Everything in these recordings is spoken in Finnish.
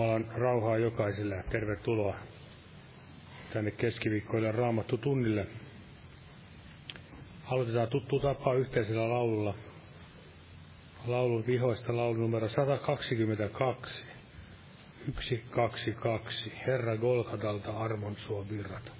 Jumalan rauhaa jokaiselle. Tervetuloa tänne keskiviikkoille raamattu tunnille. Aloitetaan tuttu tapa yhteisellä laululla. Laulun vihoista laulu numero 122. 122. Herra Golgatalta armon suo virrata.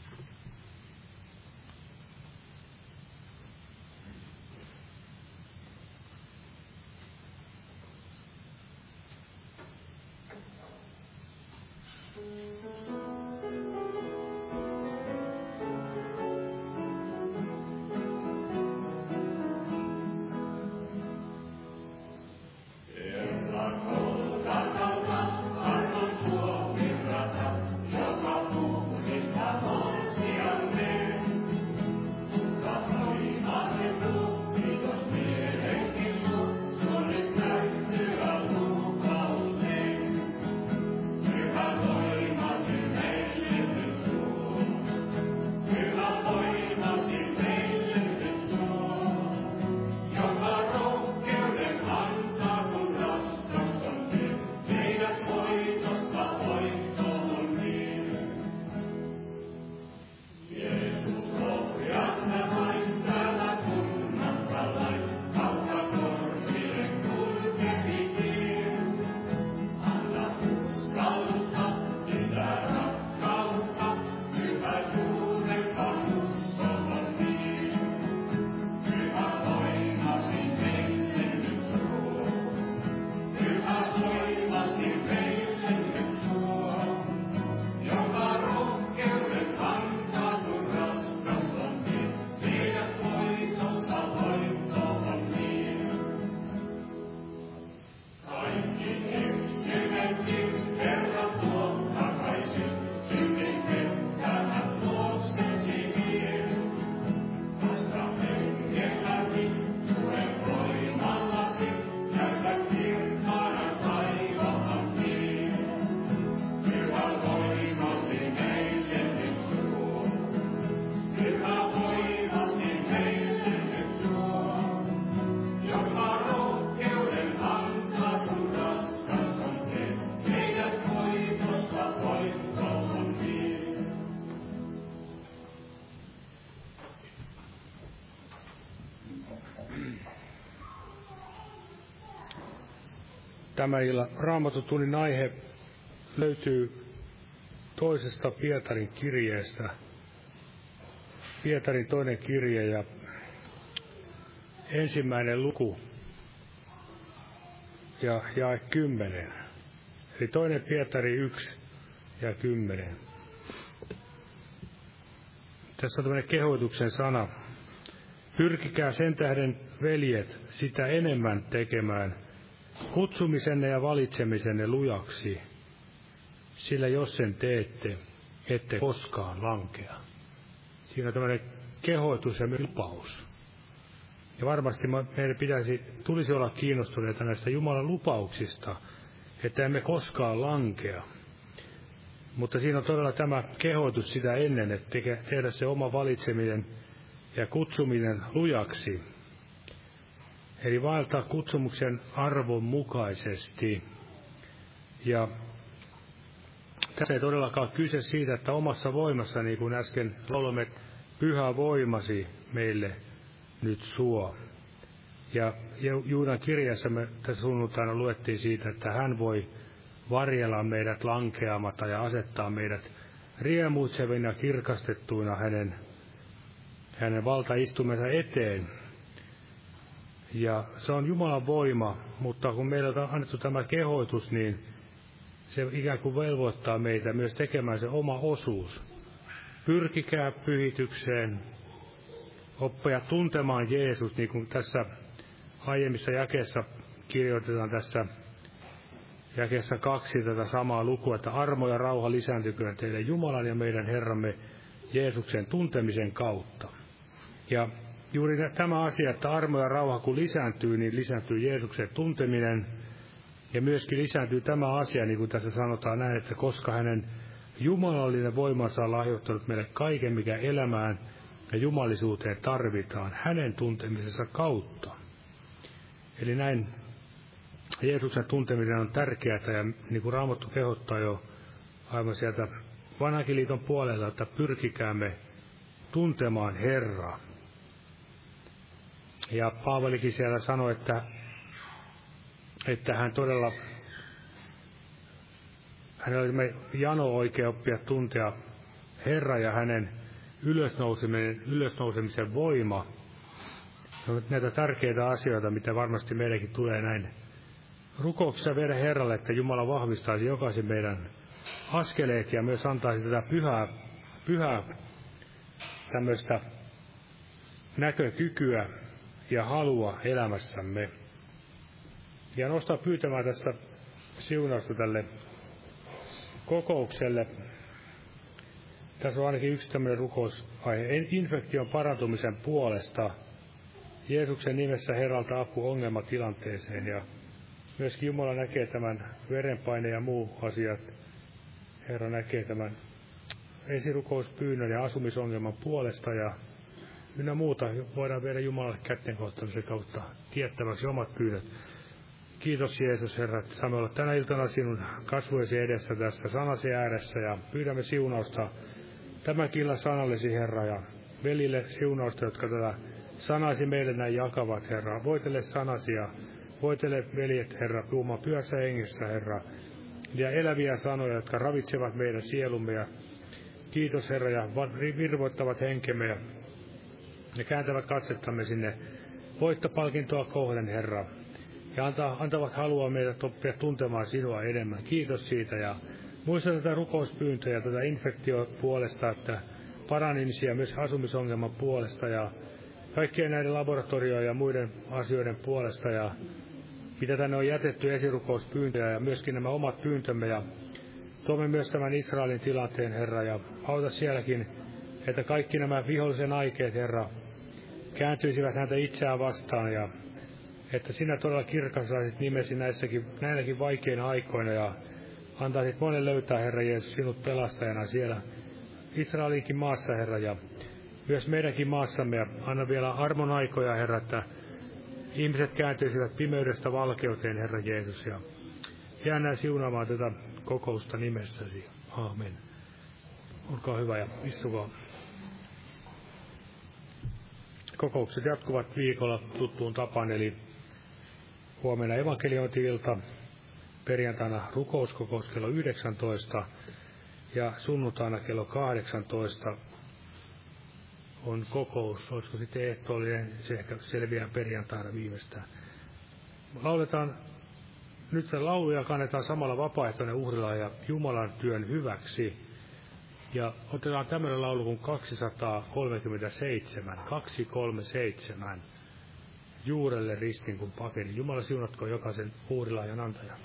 Tämä illan raamatutunnin aihe löytyy toisesta Pietarin kirjeestä. Pietarin toinen kirje ja ensimmäinen luku ja jae kymmenen. Eli toinen Pietari yksi ja kymmenen. Tässä on tämmöinen kehoituksen sana. Pyrkikää sen tähden, veljet, sitä enemmän tekemään – kutsumisenne ja valitsemisenne lujaksi, sillä jos sen teette, ette koskaan lankea. Siinä on tämmöinen kehoitus ja lupaus. Ja varmasti meidän pitäisi, tulisi olla kiinnostuneita näistä Jumalan lupauksista, että emme koskaan lankea. Mutta siinä on todella tämä kehoitus sitä ennen, että tehdä se oma valitseminen ja kutsuminen lujaksi, Eli vaeltaa kutsumuksen arvon mukaisesti. Ja tässä ei todellakaan kyse siitä, että omassa voimassa, niin kuin äsken laulomme, pyhä voimasi meille nyt suo. Ja Juudan kirjassa me tässä sunnuntaina luettiin siitä, että hän voi varjella meidät lankeamata ja asettaa meidät riemuitsevina kirkastettuina hänen, hänen valtaistumensa eteen. Ja se on Jumalan voima, mutta kun meillä on annettu tämä kehoitus, niin se ikään kuin velvoittaa meitä myös tekemään se oma osuus. Pyrkikää pyhitykseen, oppia tuntemaan Jeesus, niin kuin tässä aiemmissa jakeessa kirjoitetaan tässä jakeessa kaksi tätä samaa lukua, että armo ja rauha lisääntyköön teille Jumalan ja meidän Herramme Jeesuksen tuntemisen kautta. Ja juuri tämä asia, että armo ja rauha kun lisääntyy, niin lisääntyy Jeesuksen tunteminen, ja myöskin lisääntyy tämä asia, niin kuin tässä sanotaan näin, että koska hänen jumalallinen voimansa on lahjoittanut meille kaiken, mikä elämään ja jumalisuuteen tarvitaan, hänen tuntemisensa kautta. Eli näin Jeesuksen tunteminen on tärkeää, ja niin kuin Raamattu kehottaa jo aivan sieltä vanhankin liiton puolelta, että pyrkikäämme tuntemaan Herraa. Ja Paavalikin siellä sanoi, että, että hän todella, hänellä oli jano oikea oppia tuntea Herra ja hänen ylösnousemisen, ylösnousemisen voima. näitä tärkeitä asioita, mitä varmasti meidänkin tulee näin rukouksessa viedä Herralle, että Jumala vahvistaisi jokaisen meidän askeleet ja myös antaisi tätä pyhää, pyhää tämmöistä näkökykyä ja halua elämässämme. Ja nostaa pyytämään tässä siunausta tälle kokoukselle. Tässä on ainakin yksi tämmöinen rukousaihe. Infektion parantumisen puolesta. Jeesuksen nimessä Herralta apu ongelmatilanteeseen. Ja myöskin Jumala näkee tämän verenpaine ja muu asiat. Herra näkee tämän esirukouspyynnön ja asumisongelman puolesta ja ynnä muuta voidaan viedä Jumalalle kätten kohtamisen kautta tiettäväksi omat pyynnöt. Kiitos Jeesus Herra, että saamme olla tänä iltana sinun kasvuesi edessä tässä sanasi ääressä ja pyydämme siunausta tämänkin illan sanallesi Herra ja velille siunausta, jotka tätä sanasi meille näin jakavat Herra. Voitele sanasi ja voitele veljet Herra tuuma pyössä hengessä Herra ja eläviä sanoja, jotka ravitsevat meidän sielumme ja kiitos Herra ja virvoittavat henkemme ja ne kääntävät katsettamme sinne voittopalkintoa kohden, Herra. Ja antavat halua meitä oppia tuntemaan sinua enemmän. Kiitos siitä ja muista tätä rukouspyyntöä tätä infektiopuolesta, että paranimisia myös asumisongelman puolesta ja kaikkien näiden laboratorio- ja muiden asioiden puolesta ja mitä tänne on jätetty esirukouspyyntöjä ja myöskin nämä omat pyyntömme ja tuomme myös tämän Israelin tilanteen, Herra, ja auta sielläkin, että kaikki nämä vihollisen aikeet, Herra, kääntyisivät häntä itseään vastaan ja että sinä todella kirkasaisit nimesi näissäkin, näinäkin vaikeina aikoina ja antaisit monen löytää, Herra Jeesus, sinut pelastajana siellä Israelinkin maassa, Herra, ja myös meidänkin maassamme. Ja anna vielä armon aikoja, Herra, että ihmiset kääntyisivät pimeydestä valkeuteen, Herra Jeesus, ja jää siunaamaan tätä kokousta nimessäsi. Amen. Olkaa hyvä ja istukaa. Kokoukset jatkuvat viikolla tuttuun tapaan, eli huomenna evankeliointi-ilta, perjantaina rukouskokous kello 19 ja sunnuntaina kello 18 on kokous. Olisiko sitten ehtoollinen, se ehkä selviää perjantaina viimeistään. Lauletaan nyt lauluja kannetaan samalla vapaaehtoinen uhrilla ja Jumalan työn hyväksi. Ja otetaan tämmöinen laulu kuin 237, 237, juurelle ristin kuin paperi. Jumala siunatko jokaisen uurilaajan antajan.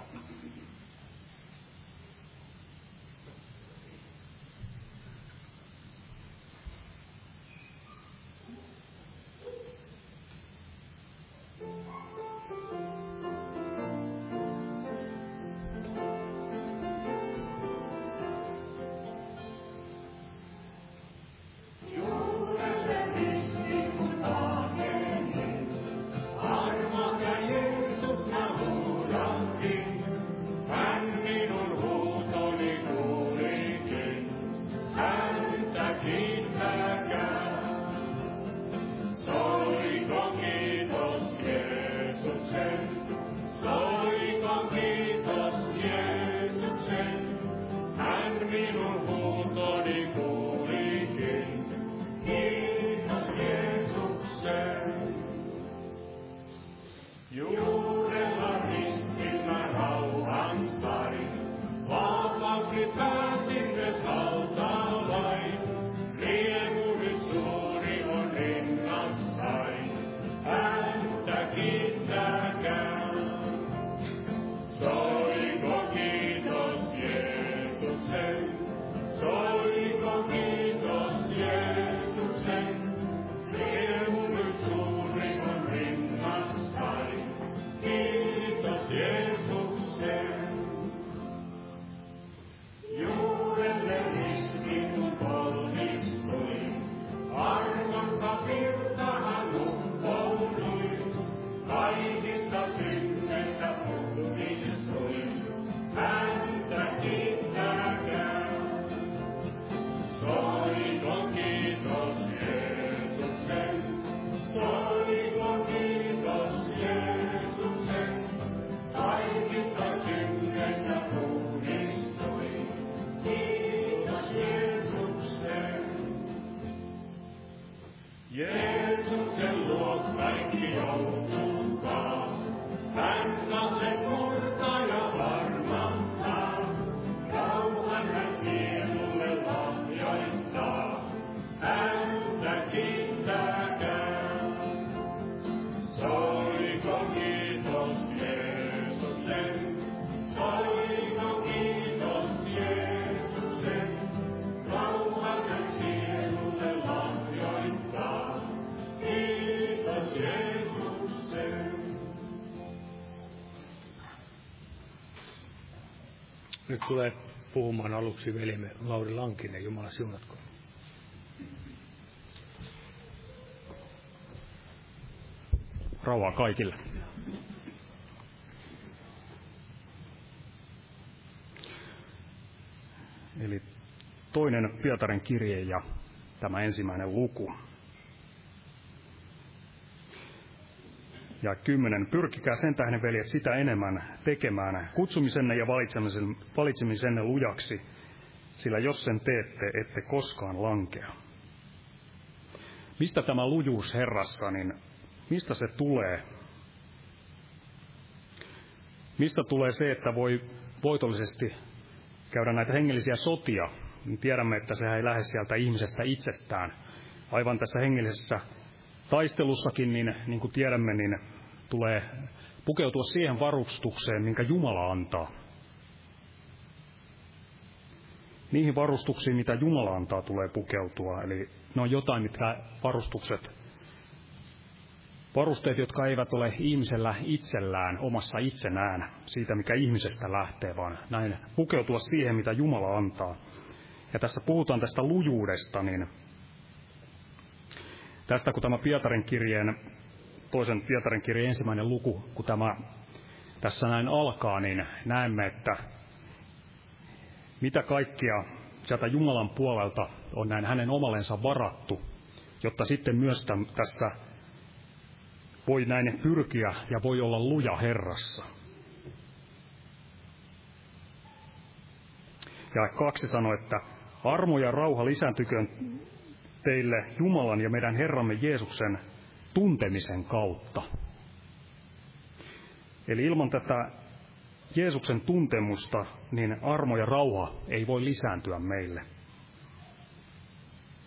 Tulee puhumaan aluksi veljemme Lauri Lankinen. Jumala siunatko. Rauhaa kaikille. Eli toinen Pietarin kirje ja tämä ensimmäinen luku. Ja kymmenen, pyrkikää sen tähden, veljet, sitä enemmän tekemään kutsumisenne ja valitsemisen, valitsemisenne lujaksi, sillä jos sen teette, ette koskaan lankea. Mistä tämä lujuus Herrassa, niin mistä se tulee? Mistä tulee se, että voi voitollisesti käydä näitä hengellisiä sotia, niin tiedämme, että sehän ei lähde sieltä ihmisestä itsestään. Aivan tässä hengellisessä taistelussakin, niin, niin kuin tiedämme, niin tulee pukeutua siihen varustukseen, minkä Jumala antaa. Niihin varustuksiin, mitä Jumala antaa, tulee pukeutua. Eli ne on jotain, mitkä varustukset, varusteet, jotka eivät ole ihmisellä itsellään, omassa itsenään, siitä mikä ihmisestä lähtee, vaan näin pukeutua siihen, mitä Jumala antaa. Ja tässä puhutaan tästä lujuudesta, niin tästä kun tämä Pietarin kirjeen toisen Pietarin kirjan ensimmäinen luku, kun tämä tässä näin alkaa, niin näemme, että mitä kaikkia sieltä Jumalan puolelta on näin hänen omallensa varattu, jotta sitten myös tässä voi näin pyrkiä ja voi olla luja Herrassa. Ja kaksi sanoi, että armo ja rauha lisääntyköön teille Jumalan ja meidän Herramme Jeesuksen tuntemisen kautta. Eli ilman tätä Jeesuksen tuntemusta, niin armo ja rauha ei voi lisääntyä meille.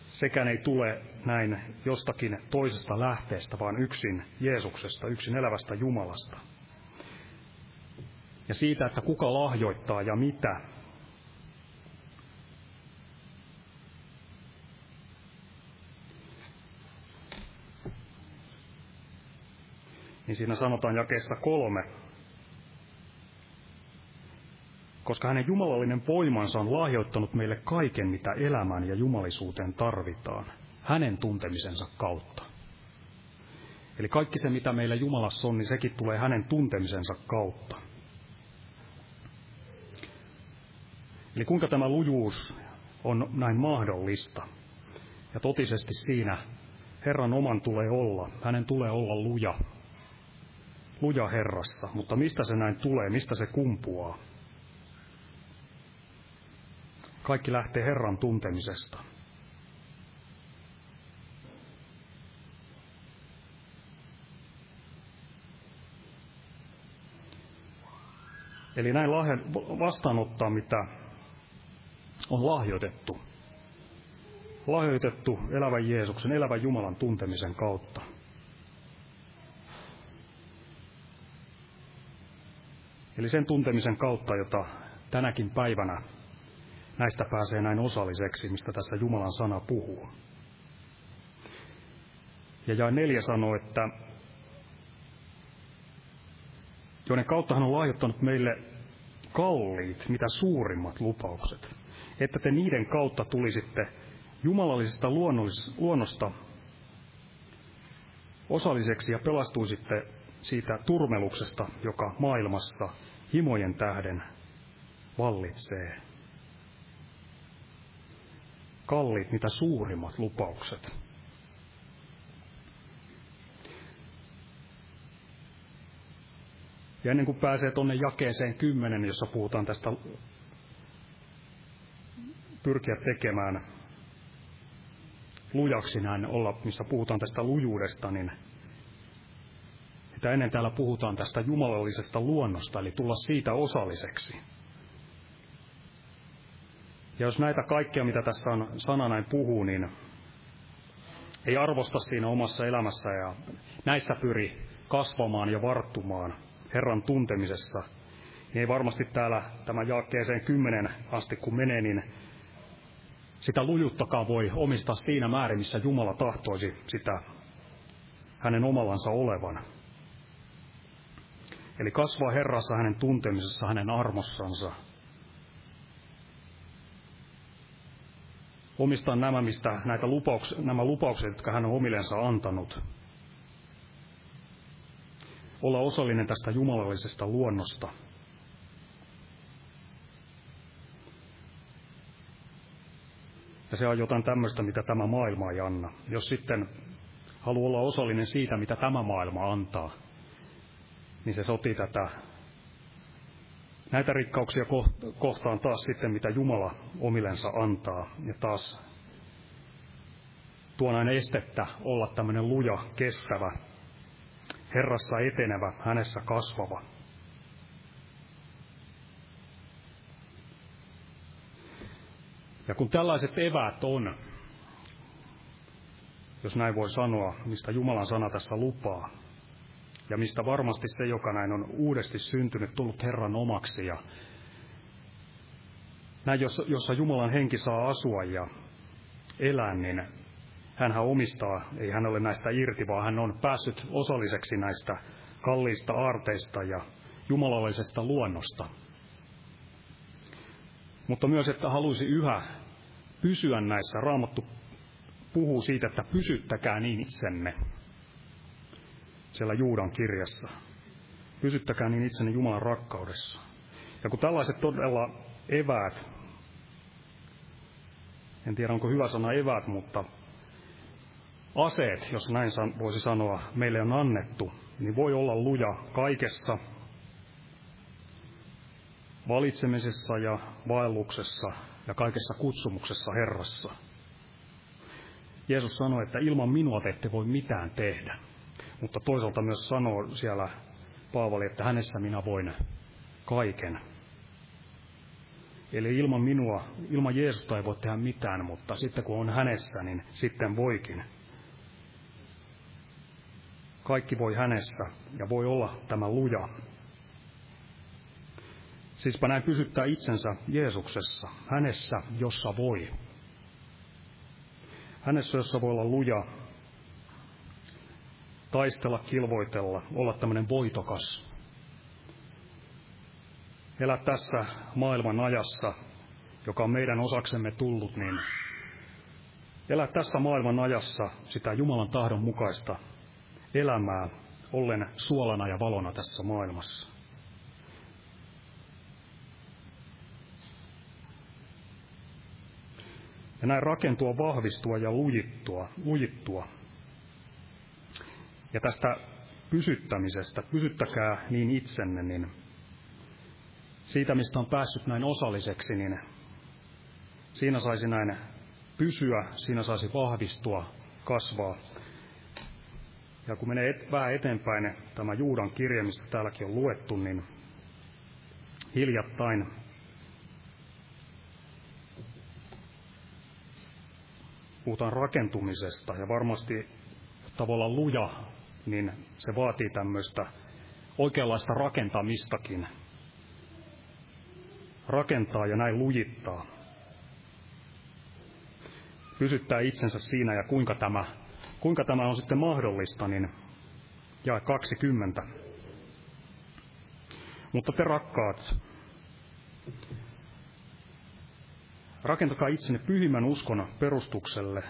Sekään ei tule näin jostakin toisesta lähteestä, vaan yksin Jeesuksesta, yksin elävästä Jumalasta. Ja siitä, että kuka lahjoittaa ja mitä, niin siinä sanotaan jakeessa kolme, koska hänen jumalallinen voimansa on lahjoittanut meille kaiken, mitä elämään ja jumalisuuteen tarvitaan, hänen tuntemisensa kautta. Eli kaikki se, mitä meillä Jumalassa on, niin sekin tulee hänen tuntemisensa kautta. Eli kuinka tämä lujuus on näin mahdollista? Ja totisesti siinä Herran oman tulee olla, hänen tulee olla luja, luja Herrassa, mutta mistä se näin tulee, mistä se kumpuaa? Kaikki lähtee Herran tuntemisesta. Eli näin vastaanottaa, mitä on lahjoitettu. Lahjoitettu elävän Jeesuksen, elävän Jumalan tuntemisen kautta. Eli sen tuntemisen kautta, jota tänäkin päivänä näistä pääsee näin osalliseksi, mistä tässä Jumalan sana puhuu. Ja jae neljä sanoo, että joiden kautta hän on lahjoittanut meille kalliit, mitä suurimmat lupaukset, että te niiden kautta tulisitte jumalallisesta luonnosta osalliseksi ja pelastuisitte siitä turmeluksesta, joka maailmassa himojen tähden vallitsee. Kalliit, mitä suurimmat lupaukset. Ja ennen kuin pääsee tuonne jakeeseen kymmenen, jossa puhutaan tästä pyrkiä tekemään lujaksi näin olla, missä puhutaan tästä lujuudesta, niin että ennen täällä puhutaan tästä jumalallisesta luonnosta, eli tulla siitä osalliseksi. Ja jos näitä kaikkia, mitä tässä on sana näin puhuu, niin ei arvosta siinä omassa elämässä ja näissä pyri kasvamaan ja varttumaan Herran tuntemisessa, niin ei varmasti täällä tämän jaakkeeseen kymmenen asti kun menee, niin sitä lujuttakaan voi omistaa siinä määrin, missä Jumala tahtoisi sitä hänen omallansa olevan. Eli kasvaa Herrassa hänen tuntemisessa, hänen armossansa. Omistaa nämä, mistä näitä lupauks, nämä lupaukset, jotka hän on omillensa antanut. Olla osallinen tästä jumalallisesta luonnosta. Ja se on jotain tämmöistä, mitä tämä maailma ei anna. Jos sitten haluaa olla osallinen siitä, mitä tämä maailma antaa, niin se sotii tätä näitä rikkauksia kohtaan taas sitten, mitä Jumala omillensa antaa. Ja taas tuo näin estettä olla tämmöinen luja, kestävä, Herrassa etenevä, hänessä kasvava. Ja kun tällaiset eväät on, jos näin voi sanoa, mistä Jumalan sana tässä lupaa, ja mistä varmasti se, joka näin on uudesti syntynyt, tullut Herran omaksi ja näin, jossa, Jumalan henki saa asua ja elää, niin hän omistaa, ei hän ole näistä irti, vaan hän on päässyt osalliseksi näistä kalliista aarteista ja jumalallisesta luonnosta. Mutta myös, että halusi yhä pysyä näissä. Raamattu puhuu siitä, että pysyttäkää niin itsenne siellä Juudan kirjassa. Pysyttäkää niin itsenne Jumalan rakkaudessa. Ja kun tällaiset todella eväät, en tiedä onko hyvä sana eväät, mutta aseet, jos näin voisi sanoa, meille on annettu, niin voi olla luja kaikessa, valitsemisessa ja vaelluksessa ja kaikessa kutsumuksessa Herrassa. Jeesus sanoi, että ilman minua te ette voi mitään tehdä. Mutta toisaalta myös sanoo siellä Paavali, että hänessä minä voin kaiken. Eli ilman minua, ilman Jeesusta ei voi tehdä mitään, mutta sitten kun on hänessä, niin sitten voikin. Kaikki voi hänessä ja voi olla tämä luja. Siispä näin pysyttää itsensä Jeesuksessa, hänessä, jossa voi. Hänessä, jossa voi olla luja, taistella, kilvoitella, olla tämmöinen voitokas. Elä tässä maailman ajassa, joka on meidän osaksemme tullut, niin elä tässä maailman ajassa sitä Jumalan tahdon mukaista elämää, ollen suolana ja valona tässä maailmassa. Ja näin rakentua, vahvistua ja lujittua, lujittua ja tästä pysyttämisestä, pysyttäkää niin itsenne, niin siitä, mistä on päässyt näin osalliseksi, niin siinä saisi näin pysyä, siinä saisi vahvistua, kasvaa. Ja kun menee et, vähän eteenpäin, tämä Juudan kirja, mistä täälläkin on luettu, niin hiljattain puhutaan rakentumisesta ja varmasti tavallaan luja, niin se vaatii tämmöistä oikeanlaista rakentamistakin. Rakentaa ja näin lujittaa. Pysyttää itsensä siinä ja kuinka tämä, kuinka tämä on sitten mahdollista, niin ja 20. Mutta te rakkaat, rakentakaa itsenne pyhimmän uskon perustukselle,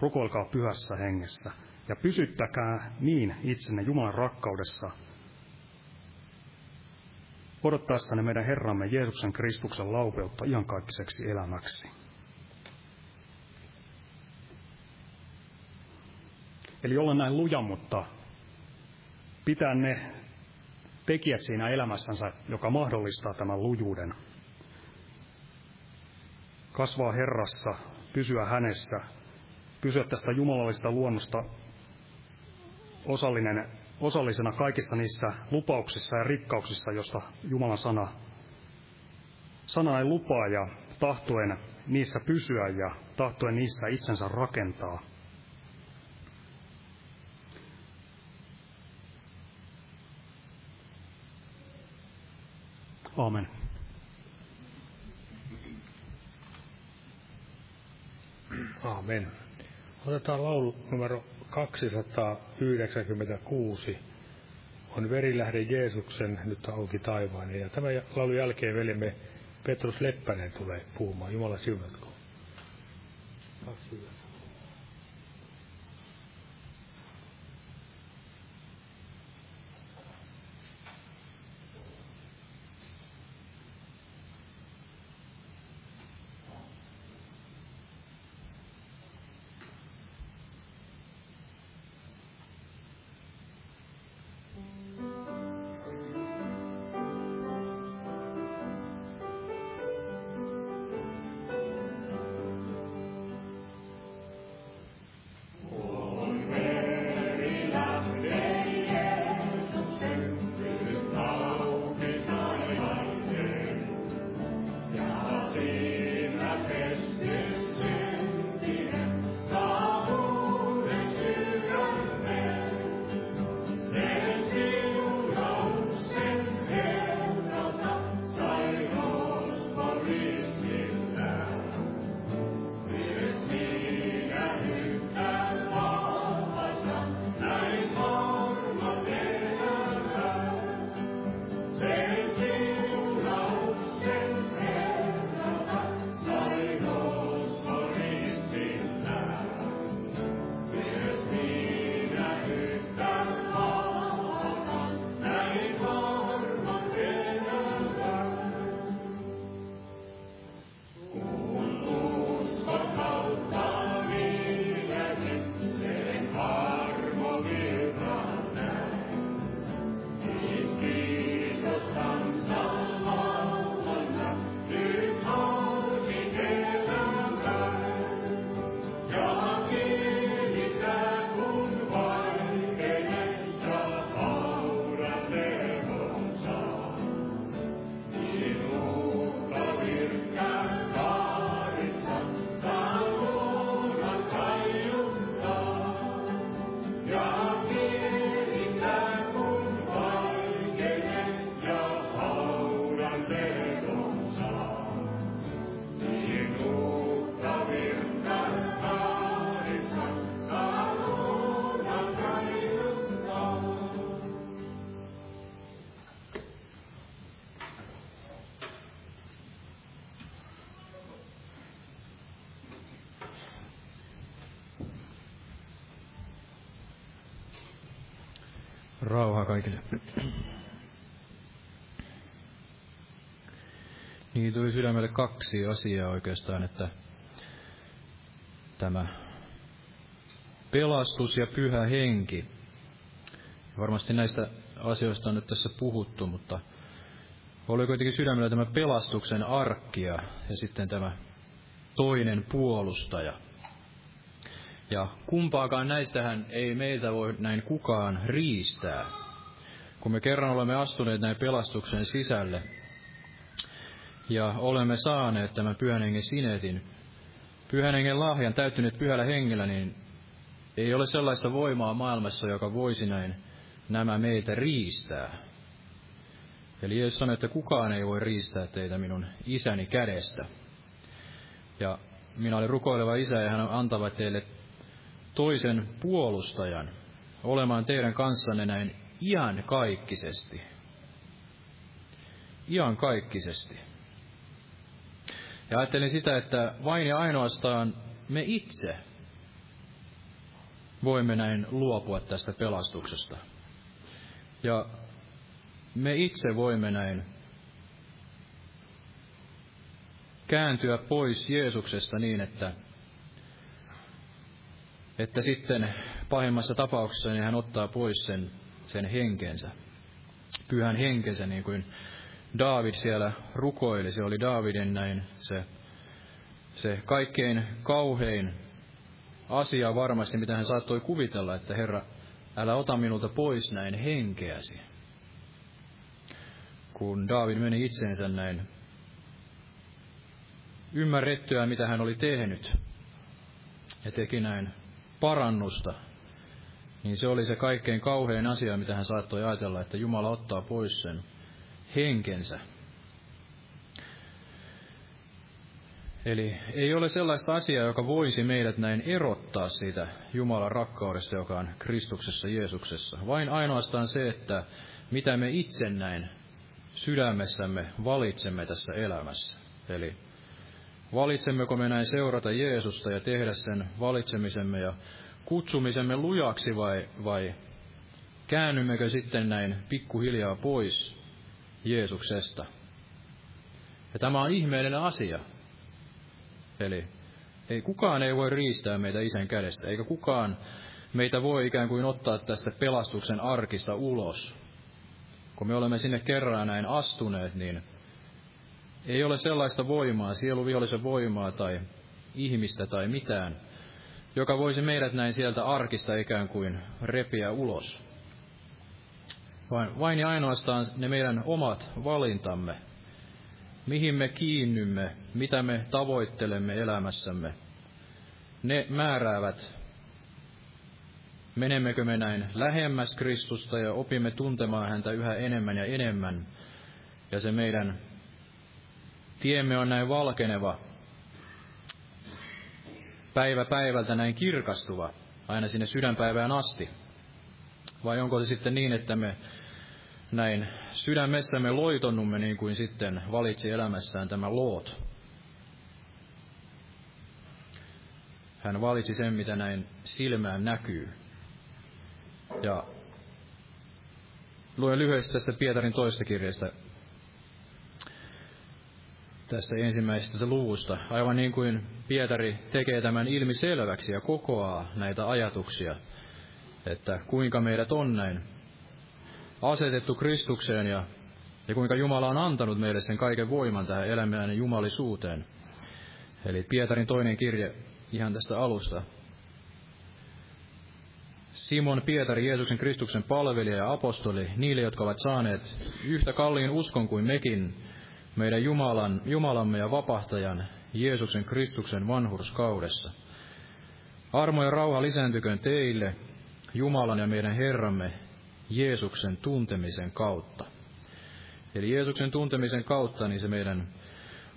rukoilkaa pyhässä hengessä ja pysyttäkää niin itsenne Jumalan rakkaudessa, odottaessanne meidän Herramme Jeesuksen Kristuksen laupeutta iankaikkiseksi elämäksi. Eli olla näin luja, mutta pitää ne tekijät siinä elämässänsä, joka mahdollistaa tämän lujuuden. Kasvaa Herrassa, pysyä hänessä, pysyä tästä jumalallisesta luonnosta osallinen, osallisena kaikissa niissä lupauksissa ja rikkauksissa, josta Jumalan sana, sana ei lupaa ja tahtoen niissä pysyä ja tahtoen niissä itsensä rakentaa. Aamen. Aamen. Otetaan laulu numero 296. On verilähde Jeesuksen nyt auki taivaan. Ja tämän laulun jälkeen veljemme Petrus Leppänen tulee puhumaan. Jumala siunatko. Kaksi kaikille. Niin tuli sydämelle kaksi asiaa oikeastaan, että tämä pelastus ja pyhä henki. Varmasti näistä asioista on nyt tässä puhuttu, mutta oli kuitenkin sydämellä tämä pelastuksen arkkia ja sitten tämä toinen puolustaja – ja kumpaakaan näistähän ei meiltä voi näin kukaan riistää. Kun me kerran olemme astuneet näin pelastuksen sisälle, ja olemme saaneet tämän pyhän hengen sinetin, pyhän hengen lahjan täyttyneet pyhällä hengellä, niin ei ole sellaista voimaa maailmassa, joka voisi näin nämä meitä riistää. Eli Jeesus sanoi, että kukaan ei voi riistää teitä minun isäni kädestä. Ja minä olen rukoileva isä ja hän antava teille toisen puolustajan olemaan teidän kanssanne näin ian kaikkisesti. Ian kaikkisesti. Ja ajattelin sitä, että vain ja ainoastaan me itse voimme näin luopua tästä pelastuksesta. Ja me itse voimme näin kääntyä pois Jeesuksesta niin, että, että sitten pahimmassa tapauksessa niin hän ottaa pois sen, sen henkensä, pyhän henkensä, niin kuin David siellä rukoili. Se oli Davidin näin se, se kaikkein kauhein asia varmasti, mitä hän saattoi kuvitella, että Herra, älä ota minulta pois näin henkeäsi. Kun David meni itseensä näin ymmärrettyä, mitä hän oli tehnyt, ja teki näin parannusta, niin se oli se kaikkein kauhein asia, mitä hän saattoi ajatella, että Jumala ottaa pois sen henkensä. Eli ei ole sellaista asiaa, joka voisi meidät näin erottaa siitä Jumalan rakkaudesta, joka on Kristuksessa Jeesuksessa. Vain ainoastaan se, että mitä me itse näin sydämessämme valitsemme tässä elämässä. Eli valitsemmeko me näin seurata Jeesusta ja tehdä sen valitsemisemme ja kutsumisemme lujaksi vai, vai käännymmekö sitten näin pikkuhiljaa pois Jeesuksesta. Ja tämä on ihmeellinen asia. Eli ei kukaan ei voi riistää meitä isän kädestä, eikä kukaan meitä voi ikään kuin ottaa tästä pelastuksen arkista ulos. Kun me olemme sinne kerran näin astuneet, niin ei ole sellaista voimaa, sieluvihollisen voimaa tai ihmistä tai mitään, joka voisi meidät näin sieltä arkista ikään kuin repiä ulos. Vain, vain ja ainoastaan ne meidän omat valintamme, mihin me kiinnymme, mitä me tavoittelemme elämässämme, ne määräävät, menemmekö me näin lähemmäs Kristusta ja opimme tuntemaan häntä yhä enemmän ja enemmän, ja se meidän tiemme on näin valkeneva, päivä päivältä näin kirkastuva, aina sinne sydänpäivään asti. Vai onko se sitten niin, että me näin sydämessämme loitonnumme niin kuin sitten valitsi elämässään tämä Loot. Hän valitsi sen, mitä näin silmään näkyy. Ja luen lyhyesti tästä Pietarin toista kirjasta, tästä ensimmäisestä luvusta. Aivan niin kuin Pietari tekee tämän ilmi selväksi ja kokoaa näitä ajatuksia, että kuinka meidät on näin asetettu Kristukseen ja, ja kuinka Jumala on antanut meille sen kaiken voiman tähän elämään ja jumalisuuteen. Eli Pietarin toinen kirje ihan tästä alusta. Simon Pietari, Jeesuksen Kristuksen palvelija ja apostoli, niille, jotka ovat saaneet yhtä kalliin uskon kuin mekin, meidän Jumalan, Jumalamme ja vapahtajan, Jeesuksen Kristuksen vanhurskaudessa. Armo ja rauha lisääntyköön teille, Jumalan ja meidän Herramme, Jeesuksen tuntemisen kautta. Eli Jeesuksen tuntemisen kautta niin se meidän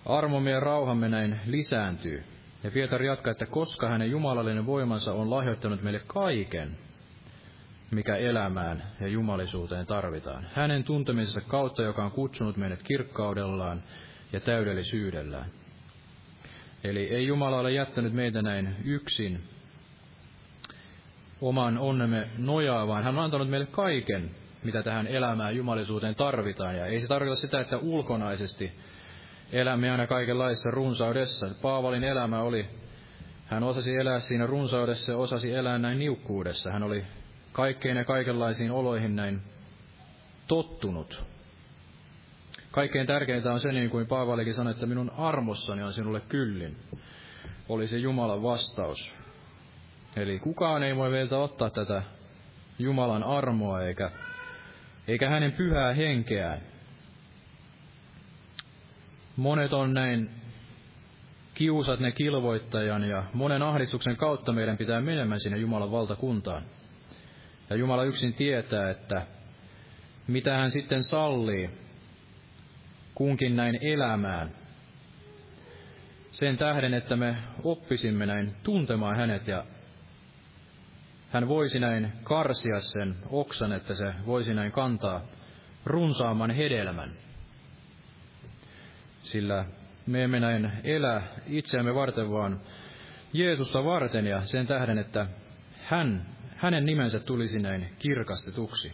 armomme ja rauhamme näin lisääntyy. Ja Pietari jatkaa, että koska hänen jumalallinen voimansa on lahjoittanut meille kaiken, mikä elämään ja jumalisuuteen tarvitaan. Hänen tuntemisensa kautta, joka on kutsunut meidät kirkkaudellaan ja täydellisyydellään. Eli ei Jumala ole jättänyt meitä näin yksin oman onnemme nojaa, vaan hän on antanut meille kaiken, mitä tähän elämään jumalisuuteen tarvitaan. Ja ei se tarkoita sitä, että ulkonaisesti elämme aina kaikenlaisessa runsaudessa. Paavalin elämä oli, hän osasi elää siinä runsaudessa ja osasi elää näin niukkuudessa. Hän oli kaikkein ja kaikenlaisiin oloihin näin tottunut. Kaikkein tärkeintä on se, niin kuin Paavalikin sanoi, että minun armossani on sinulle kyllin. Oli se Jumalan vastaus. Eli kukaan ei voi meiltä ottaa tätä Jumalan armoa eikä, eikä hänen pyhää henkeään. Monet on näin kiusat ne kilvoittajan ja monen ahdistuksen kautta meidän pitää menemään sinne Jumalan valtakuntaan. Ja Jumala yksin tietää, että mitä hän sitten sallii kunkin näin elämään. Sen tähden, että me oppisimme näin tuntemaan hänet ja hän voisi näin karsia sen oksan, että se voisi näin kantaa runsaamman hedelmän. Sillä me emme näin elä itseämme varten, vaan Jeesusta varten ja sen tähden, että hän, hänen nimensä tulisi näin kirkastetuksi.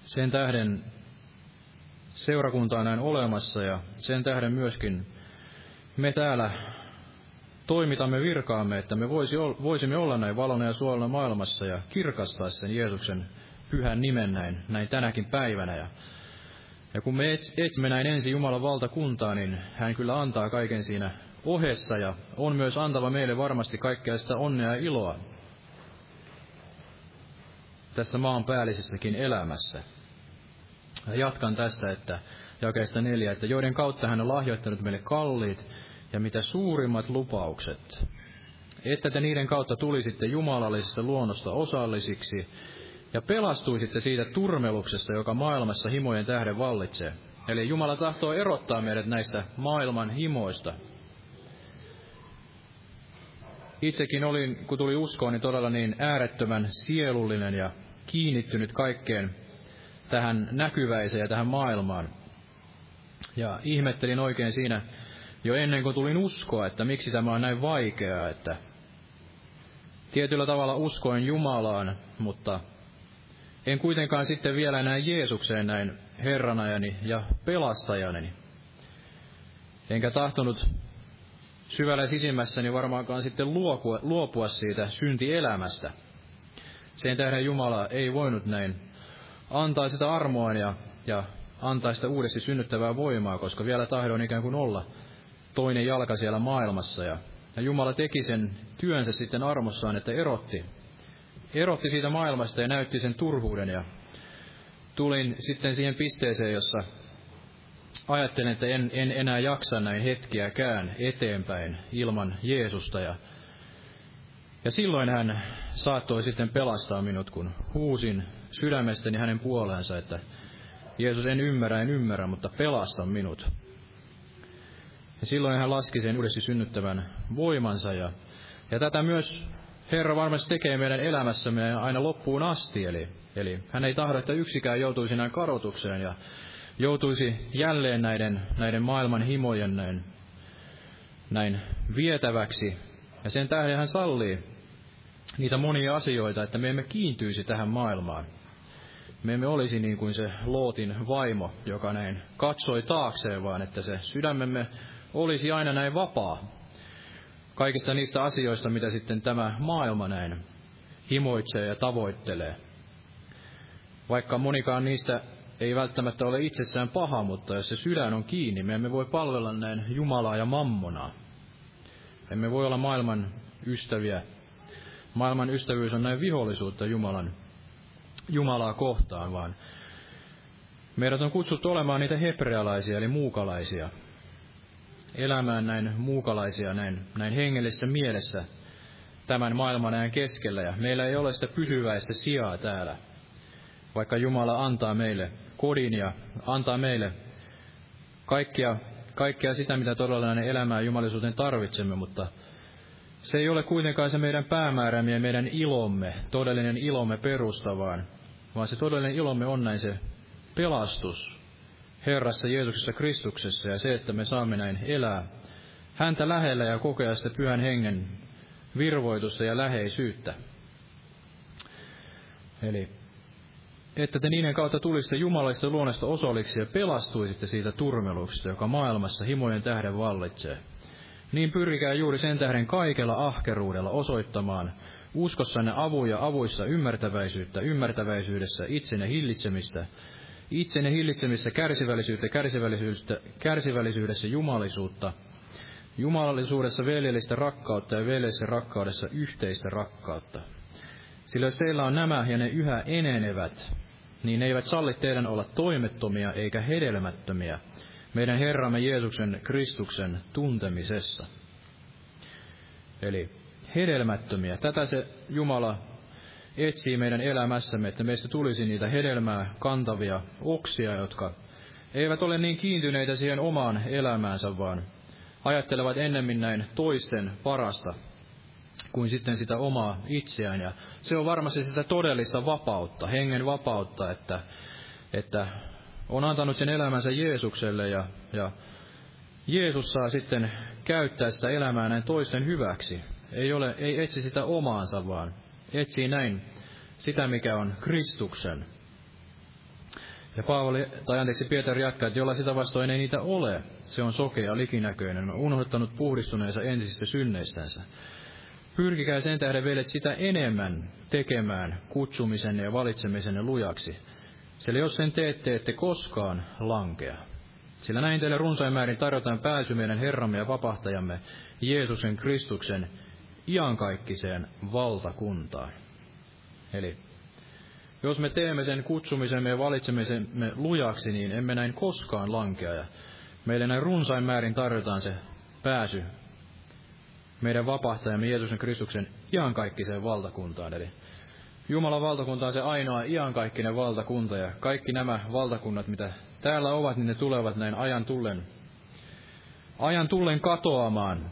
Sen tähden seurakunta on näin olemassa ja sen tähden myöskin me täällä toimitamme virkaamme, että me voisi, voisimme olla näin valona ja suolana maailmassa ja kirkastaa sen Jeesuksen pyhän nimen näin, näin tänäkin päivänä. Ja, ja kun me etsimme näin ensin Jumalan valtakuntaa, niin hän kyllä antaa kaiken siinä ohessa ja on myös antava meille varmasti kaikkea sitä onnea ja iloa tässä maanpäällisessäkin elämässä. Ja jatkan tästä, että jakeesta neljä, että joiden kautta hän on lahjoittanut meille kalliit ja mitä suurimmat lupaukset, että te niiden kautta tulisitte jumalallisesta luonnosta osallisiksi ja pelastuisitte siitä turmeluksesta, joka maailmassa himojen tähden vallitsee. Eli Jumala tahtoo erottaa meidät näistä maailman himoista. Itsekin olin, kun tuli uskoon, niin todella niin äärettömän sielullinen ja kiinnittynyt kaikkeen tähän näkyväiseen ja tähän maailmaan. Ja ihmettelin oikein siinä jo ennen kuin tulin uskoa, että miksi tämä on näin vaikeaa, että tietyllä tavalla uskoin Jumalaan, mutta en kuitenkaan sitten vielä näin Jeesukseen näin Herranajani ja pelastajani. Enkä tahtonut syvällä sisimmässäni varmaankaan sitten luopua, luopua siitä syntielämästä. Sen tähden Jumala ei voinut näin antaa sitä armoa ja, ja antaa sitä uudesti synnyttävää voimaa, koska vielä tahdon ikään kuin olla toinen jalka siellä maailmassa. Ja, ja Jumala teki sen työnsä sitten armossaan, että erotti, erotti siitä maailmasta ja näytti sen turhuuden. Ja tulin sitten siihen pisteeseen, jossa ajattelen, että en, en enää jaksa näin hetkiäkään eteenpäin ilman Jeesusta. Ja, ja silloin hän saattoi sitten pelastaa minut, kun huusin sydämestäni hänen puoleensa, että Jeesus, en ymmärrä, en ymmärrä, mutta pelasta minut. Ja silloin hän laski sen uudesti synnyttävän voimansa. Ja, ja tätä myös Herra varmasti tekee meidän elämässämme aina loppuun asti. Eli, eli hän ei tahdo, että yksikään joutuisi näin karotukseen ja joutuisi jälleen näiden, näiden maailman himojen näin, näin vietäväksi. Ja sen tähden hän sallii niitä monia asioita, että me emme kiintyisi tähän maailmaan. Me emme olisi niin kuin se Lootin vaimo, joka näin katsoi taakseen, vaan että se sydämemme olisi aina näin vapaa kaikista niistä asioista, mitä sitten tämä maailma näin himoitsee ja tavoittelee. Vaikka monikaan niistä ei välttämättä ole itsessään paha, mutta jos se sydän on kiinni, me emme voi palvella näin Jumalaa ja mammonaa. Emme voi olla maailman ystäviä. Maailman ystävyys on näin vihollisuutta Jumalan, Jumalaa kohtaan, vaan meidät on kutsuttu olemaan niitä hebrealaisia, eli muukalaisia, elämään näin muukalaisia, näin, näin hengellisessä mielessä tämän maailman ajan keskellä. Ja meillä ei ole sitä pysyväistä sijaa täällä, vaikka Jumala antaa meille kodin ja antaa meille kaikkia, kaikkea sitä, mitä todella elämää jumalisuuteen tarvitsemme, mutta se ei ole kuitenkaan se meidän päämäärämme ja meidän ilomme, todellinen ilomme perustavaan, vaan se todellinen ilomme on näin se pelastus, Herrassa Jeesuksessa Kristuksessa ja se, että me saamme näin elää häntä lähellä ja kokea sitä pyhän hengen virvoitusta ja läheisyyttä. Eli että te niiden kautta tulisitte Jumalasta luonnosta osalliksi ja pelastuisitte siitä turmeluksesta, joka maailmassa himojen tähden vallitsee. Niin pyrkikää juuri sen tähden kaikella ahkeruudella osoittamaan uskossanne avuja avuissa ymmärtäväisyyttä, ymmärtäväisyydessä itsenne hillitsemistä, itsenne hillitsemistä kärsivällisyyttä, kärsivällisyydestä, kärsivällisyydessä jumalisuutta, jumalallisuudessa veljellistä rakkautta ja veljellisessä rakkaudessa yhteistä rakkautta. Sillä jos teillä on nämä ja ne yhä enenevät, niin ne eivät salli teidän olla toimettomia eikä hedelmättömiä, meidän Herramme Jeesuksen Kristuksen tuntemisessa. Eli hedelmättömiä. Tätä se Jumala etsii meidän elämässämme, että meistä tulisi niitä hedelmää kantavia oksia, jotka eivät ole niin kiintyneitä siihen omaan elämäänsä, vaan ajattelevat ennemmin näin toisten parasta kuin sitten sitä omaa itseään. Ja se on varmasti sitä todellista vapautta, hengen vapautta, että, että on antanut sen elämänsä Jeesukselle ja, ja Jeesus saa sitten käyttää sitä elämää näin toisten hyväksi. Ei, ole, ei etsi sitä omaansa, vaan etsii näin sitä, mikä on Kristuksen. Ja Paavali, tai anteeksi, Pietari jatkaa, että jolla sitä vastoin ei niitä ole, se on sokea, likinäköinen, on unohtanut puhdistuneensa entisistä synneistänsä. Pyrkikää sen tähden veljet sitä enemmän tekemään kutsumisen ja valitsemisen lujaksi. Sillä jos sen teette, ette koskaan lankea. Sillä näin teille runsain määrin tarjotaan pääsy meidän Herramme ja vapahtajamme Jeesuksen Kristuksen iankaikkiseen valtakuntaan. Eli jos me teemme sen kutsumisemme ja valitsemisemme lujaksi, niin emme näin koskaan lankea. Ja meille näin runsain määrin tarjotaan se pääsy meidän vapahtajamme Jeesuksen Kristuksen iankaikkiseen valtakuntaan. Eli Jumalan valtakunta on se ainoa iankaikkinen valtakunta, ja kaikki nämä valtakunnat, mitä täällä ovat, niin ne tulevat näin ajan tullen, ajan tullen katoamaan.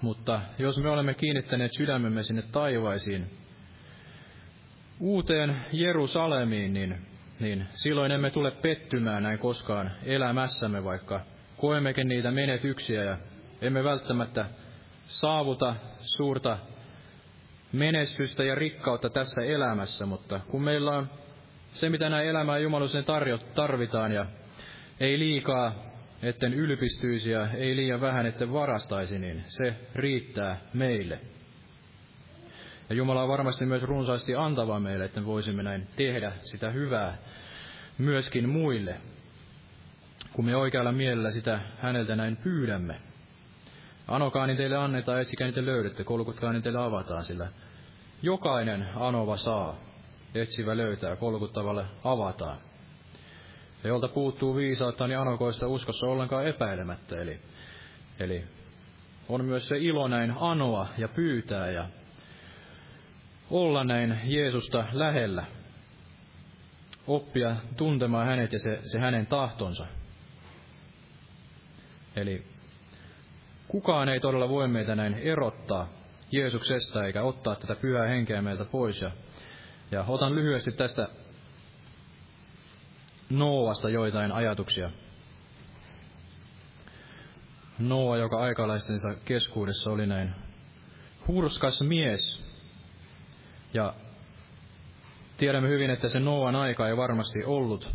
Mutta jos me olemme kiinnittäneet sydämemme sinne taivaisiin, uuteen Jerusalemiin, niin, niin silloin emme tule pettymään näin koskaan elämässämme, vaikka koemmekin niitä menetyksiä ja emme välttämättä saavuta suurta menestystä ja rikkautta tässä elämässä, mutta kun meillä on se, mitä nämä elämää jumalusen tarjot tarvitaan ja ei liikaa, etten ylpistyisi ja ei liian vähän, etten varastaisi, niin se riittää meille. Ja Jumala on varmasti myös runsaasti antava meille, että voisimme näin tehdä sitä hyvää myöskin muille, kun me oikealla mielellä sitä häneltä näin pyydämme. Anokaa, niin teille annetaan, etsikää, niin te löydätte, kolkutkaa, niin teille avataan, sillä jokainen anova saa, etsivä löytää, kolkuttavalle avataan. Ja jolta puuttuu viisautta, niin anokoista uskossa ollenkaan epäilemättä. Eli, eli on myös se ilo näin anoa ja pyytää ja olla näin Jeesusta lähellä. Oppia tuntemaan hänet ja se, se hänen tahtonsa. Eli kukaan ei todella voi meitä näin erottaa Jeesuksesta eikä ottaa tätä pyhää henkeä meiltä pois. Ja, ja otan lyhyesti tästä Noovasta joitain ajatuksia. Noa, joka aikalaistensa keskuudessa oli näin hurskas mies. Ja tiedämme hyvin, että se Noan aika ei varmasti ollut,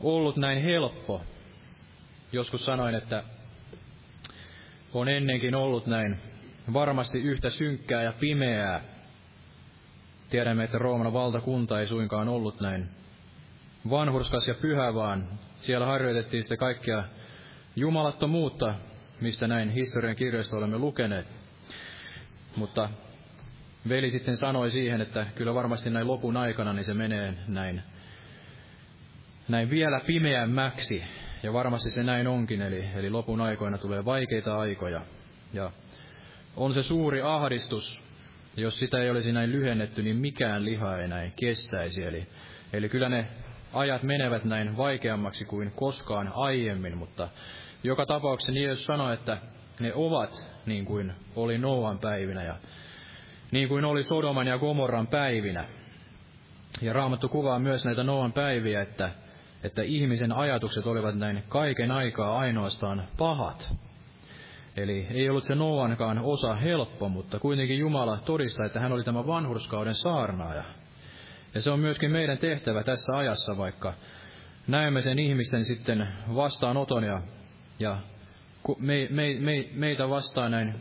ollut näin helppo. Joskus sanoin, että on ennenkin ollut näin varmasti yhtä synkkää ja pimeää. Tiedämme, että Rooman valtakunta ei suinkaan ollut näin vanhurskas ja pyhä, vaan siellä harjoitettiin sitä kaikkea jumalattomuutta, mistä näin historian kirjoista olemme lukeneet. Mutta veli sitten sanoi siihen, että kyllä varmasti näin lopun aikana niin se menee näin, näin vielä pimeämmäksi, ja varmasti se näin onkin, eli, eli lopun aikoina tulee vaikeita aikoja. Ja on se suuri ahdistus, jos sitä ei olisi näin lyhennetty, niin mikään liha ei näin kestäisi. Eli, eli kyllä ne ajat menevät näin vaikeammaksi kuin koskaan aiemmin, mutta joka tapauksessa niin Jeesus sanoi, että ne ovat niin kuin oli Noan päivinä ja niin kuin oli Sodoman ja Gomorran päivinä. Ja Raamattu kuvaa myös näitä Noan päiviä, että että ihmisen ajatukset olivat näin kaiken aikaa ainoastaan pahat. Eli ei ollut se Noankaan osa helppo, mutta kuitenkin Jumala todistaa, että hän oli tämä vanhurskauden saarnaaja. Ja se on myöskin meidän tehtävä tässä ajassa, vaikka näemme sen ihmisten sitten vastaanoton ja, ja me, me, me, meitä vastaan näin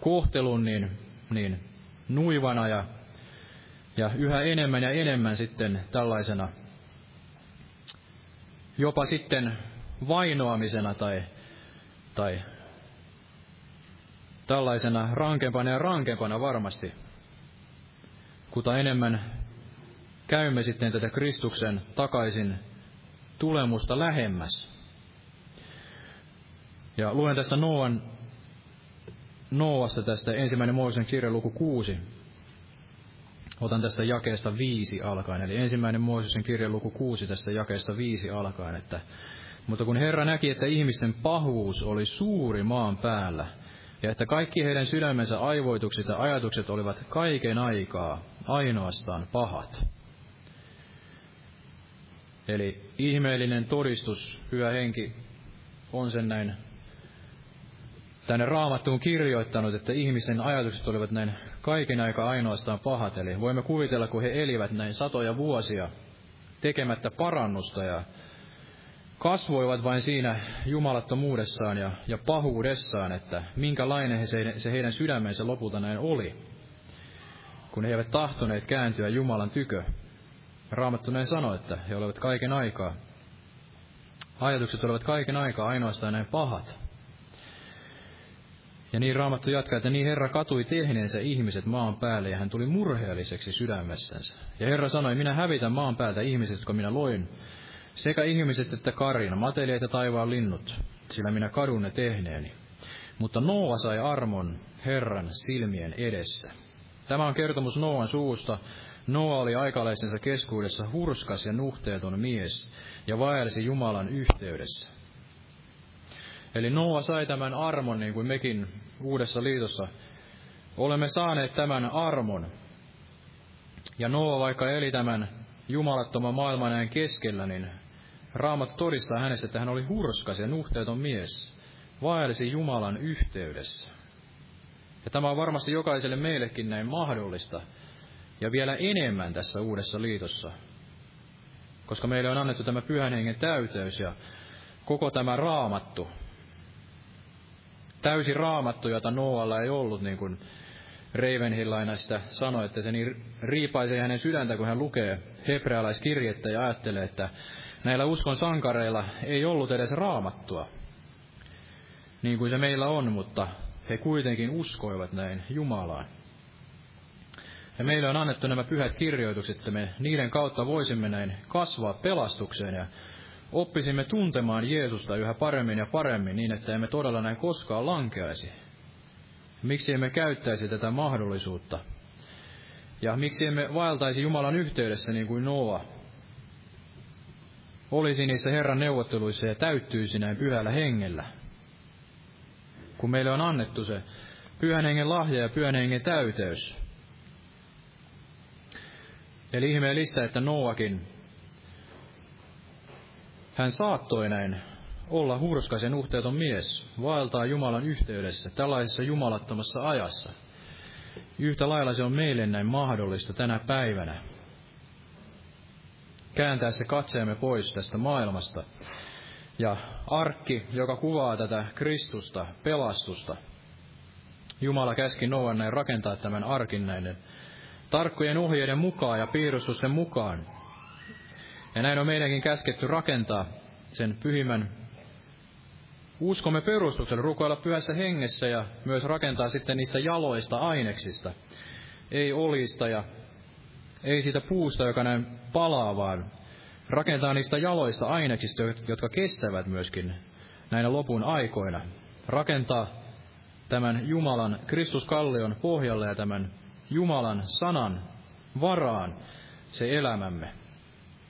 kohtelun niin, niin nuivana ja, ja yhä enemmän ja enemmän sitten tällaisena jopa sitten vainoamisena tai, tai tällaisena rankempana ja rankempana varmasti, kuta enemmän käymme sitten tätä Kristuksen takaisin tulemusta lähemmäs. Ja luen tästä Noan, Noasta tästä ensimmäinen Mooseksen kirja luku 6. Otan tästä jakeesta viisi alkaen, eli ensimmäinen Mooseksen kirja luku 6 tästä jakeesta viisi alkaen, että mutta kun Herra näki, että ihmisten pahuus oli suuri maan päällä, ja että kaikki heidän sydämensä aivoitukset ja ajatukset olivat kaiken aikaa ainoastaan pahat. Eli ihmeellinen todistus, hyvä henki, on sen näin tänne raamattuun kirjoittanut, että ihmisen ajatukset olivat näin kaiken aikaa ainoastaan pahat. Eli voimme kuvitella, kun he elivät näin satoja vuosia tekemättä parannusta ja kasvoivat vain siinä jumalattomuudessaan ja, ja pahuudessaan, että minkälainen he se, se heidän sydämensä lopulta näin oli, kun he eivät tahtoneet kääntyä Jumalan tykö. Raamattu näin sanoi, että he olivat kaiken aikaa. Ajatukset olivat kaiken aikaa ainoastaan näin pahat. Ja niin Raamattu jatkaa, että niin Herra katui tehneensä ihmiset maan päälle ja hän tuli murheelliseksi sydämessänsä. Ja Herra sanoi, minä hävitän maan päältä ihmiset, jotka minä loin, sekä ihmiset että karina, matelijat ja taivaan linnut, sillä minä kadun ne tehneeni. Mutta Noa sai armon Herran silmien edessä. Tämä on kertomus Noan suusta. Noa oli aikalaisensa keskuudessa hurskas ja nuhteeton mies ja vaelsi Jumalan yhteydessä. Eli Noa sai tämän armon, niin kuin mekin Uudessa liitossa olemme saaneet tämän armon. Ja Noa, vaikka eli tämän jumalattoman maailman näin keskellä, niin Raamat todistaa hänestä, että hän oli hurskas ja nuhteeton mies, vaelsi Jumalan yhteydessä. Ja tämä on varmasti jokaiselle meillekin näin mahdollista, ja vielä enemmän tässä uudessa liitossa. Koska meille on annettu tämä pyhän hengen täyteys ja koko tämä raamattu, täysi raamattu, jota Noalla ei ollut, niin kuin Ravenhillaina sitä sanoi, että se niin riipaisee hänen sydäntä, kun hän lukee hebrealaiskirjettä ja ajattelee, että näillä uskon sankareilla ei ollut edes raamattua, niin kuin se meillä on, mutta he kuitenkin uskoivat näin Jumalaan. Ja meille on annettu nämä pyhät kirjoitukset, että me niiden kautta voisimme näin kasvaa pelastukseen ja oppisimme tuntemaan Jeesusta yhä paremmin ja paremmin niin, että emme todella näin koskaan lankeaisi. Miksi emme käyttäisi tätä mahdollisuutta? Ja miksi emme vaeltaisi Jumalan yhteydessä niin kuin Noa olisi niissä Herran neuvotteluissa ja täyttyisi näin pyhällä hengellä. Kun meille on annettu se pyhän hengen lahja ja pyhän hengen täyteys. Eli ihmeellistä, että Noakin, hän saattoi näin olla hurskaisen uhteeton mies, vaeltaa Jumalan yhteydessä tällaisessa jumalattomassa ajassa. Yhtä lailla se on meille näin mahdollista tänä päivänä kääntää se katseemme pois tästä maailmasta. Ja arkki, joka kuvaa tätä Kristusta, pelastusta. Jumala käski Noan näin rakentaa tämän arkin näiden tarkkojen ohjeiden mukaan ja piirustusten mukaan. Ja näin on meidänkin käsketty rakentaa sen pyhimmän uskomme perustuksella, rukoilla pyhässä hengessä ja myös rakentaa sitten niistä jaloista aineksista. Ei olista ja ei siitä puusta, joka näin palaa, vaan rakentaa niistä jaloista aineksista, jotka kestävät myöskin näinä lopun aikoina. Rakentaa tämän Jumalan Kristuskallion pohjalle ja tämän Jumalan sanan varaan se elämämme.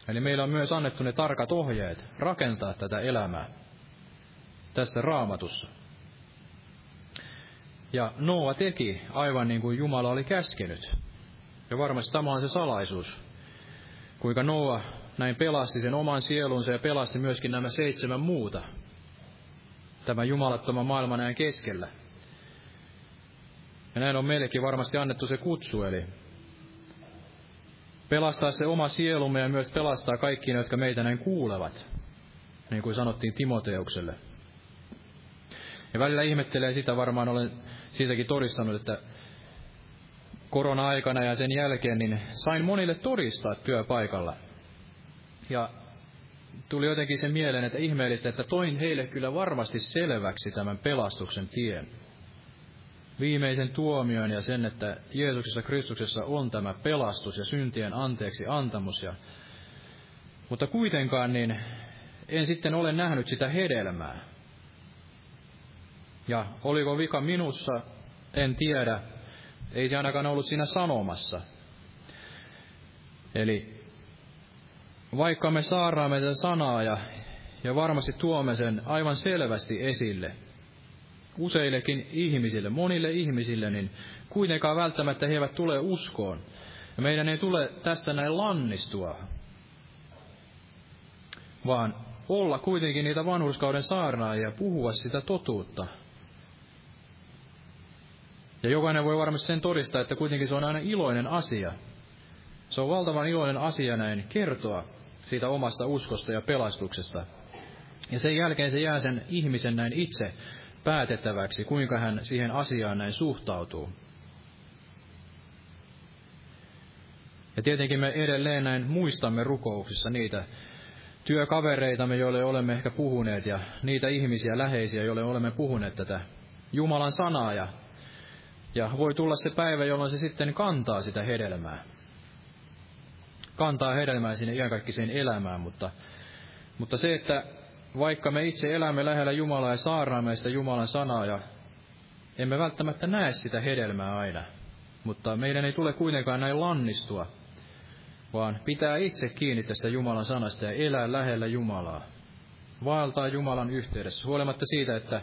Eli meillä on myös annettu ne tarkat ohjeet rakentaa tätä elämää tässä raamatussa. Ja Noa teki aivan niin kuin Jumala oli käskenyt. Ja varmasti tämä on se salaisuus, kuinka Noa näin pelasti sen oman sielunsa ja pelasti myöskin nämä seitsemän muuta. Tämä jumalattoman maailman näin keskellä. Ja näin on meillekin varmasti annettu se kutsu, eli pelastaa se oma sielumme ja myös pelastaa kaikki ne, jotka meitä näin kuulevat, niin kuin sanottiin Timoteukselle. Ja välillä ihmettelee sitä, varmaan olen siitäkin todistanut, että korona-aikana ja sen jälkeen, niin sain monille todistaa työpaikalla. Ja tuli jotenkin se mieleen, että ihmeellistä, että toin heille kyllä varmasti selväksi tämän pelastuksen tien. Viimeisen tuomion ja sen, että Jeesuksessa Kristuksessa on tämä pelastus ja syntien anteeksi antamus. Ja, mutta kuitenkaan niin en sitten ole nähnyt sitä hedelmää. Ja oliko vika minussa, en tiedä. Ei se ainakaan ollut siinä sanomassa. Eli vaikka me saaraamme tätä sanaa ja, ja varmasti tuomme sen aivan selvästi esille, useillekin ihmisille, monille ihmisille, niin kuitenkaan välttämättä he eivät tule uskoon. Ja meidän ei tule tästä näin lannistua, vaan olla kuitenkin niitä vanhurskauden saarnaajia ja puhua sitä totuutta. Ja jokainen voi varmasti sen todistaa, että kuitenkin se on aina iloinen asia. Se on valtavan iloinen asia näin kertoa siitä omasta uskosta ja pelastuksesta. Ja sen jälkeen se jää sen ihmisen näin itse päätettäväksi, kuinka hän siihen asiaan näin suhtautuu. Ja tietenkin me edelleen näin muistamme rukouksissa niitä työkavereitamme, joille olemme ehkä puhuneet, ja niitä ihmisiä, läheisiä, joille olemme puhuneet tätä Jumalan sanaa, ja, ja voi tulla se päivä, jolloin se sitten kantaa sitä hedelmää. Kantaa hedelmää sinne iankaikkiseen elämään, mutta, mutta se, että vaikka me itse elämme lähellä Jumalaa ja saarnaamme sitä Jumalan sanaa, ja emme välttämättä näe sitä hedelmää aina, mutta meidän ei tule kuitenkaan näin lannistua, vaan pitää itse kiinni tästä Jumalan sanasta ja elää lähellä Jumalaa. Vaeltaa Jumalan yhteydessä, huolimatta siitä, että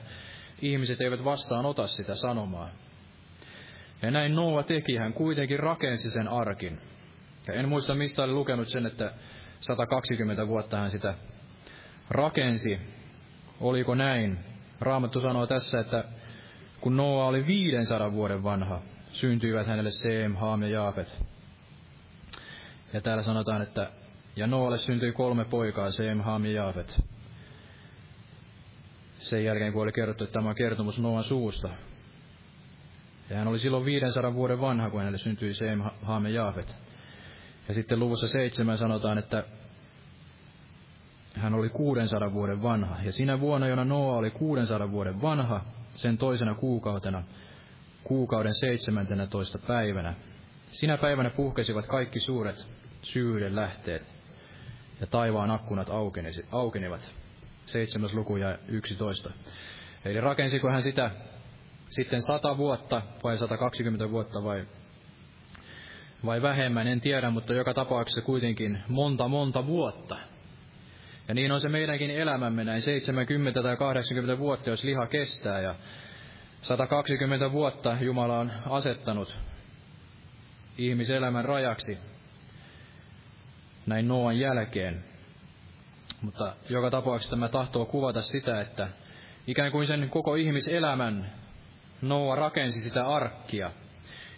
ihmiset eivät vastaan ota sitä sanomaa. Ja näin Noa teki, hän kuitenkin rakensi sen arkin. Ja en muista, mistä oli lukenut sen, että 120 vuotta hän sitä rakensi. Oliko näin? Raamattu sanoo tässä, että kun Noa oli 500 vuoden vanha, syntyivät hänelle Seem, Haam ja Jaafet. Ja täällä sanotaan, että ja Noalle syntyi kolme poikaa, Seem, Haam ja Jaafet. Sen jälkeen, kun oli kerrottu, että tämä on kertomus Noan suusta. Ja hän oli silloin 500 vuoden vanha, kun hänelle syntyi Seem, Haam ja Jaafet. Ja sitten luvussa seitsemän sanotaan, että hän oli 600 vuoden vanha. Ja sinä vuonna, jona Noa oli 600 vuoden vanha, sen toisena kuukautena, kuukauden 17. päivänä. Sinä päivänä puhkesivat kaikki suuret syyden lähteet, ja taivaan akkunat aukenivat. Seitsemäs luku ja yksitoista. Eli rakensiko hän sitä sitten sata vuotta vai 120 vuotta vai, vai vähemmän, en tiedä, mutta joka tapauksessa kuitenkin monta monta vuotta. Ja niin on se meidänkin elämämme näin 70 tai 80 vuotta, jos liha kestää ja 120 vuotta Jumala on asettanut ihmiselämän rajaksi näin Noan jälkeen. Mutta joka tapauksessa tämä tahtoo kuvata sitä, että ikään kuin sen koko ihmiselämän Noa rakensi sitä arkkia.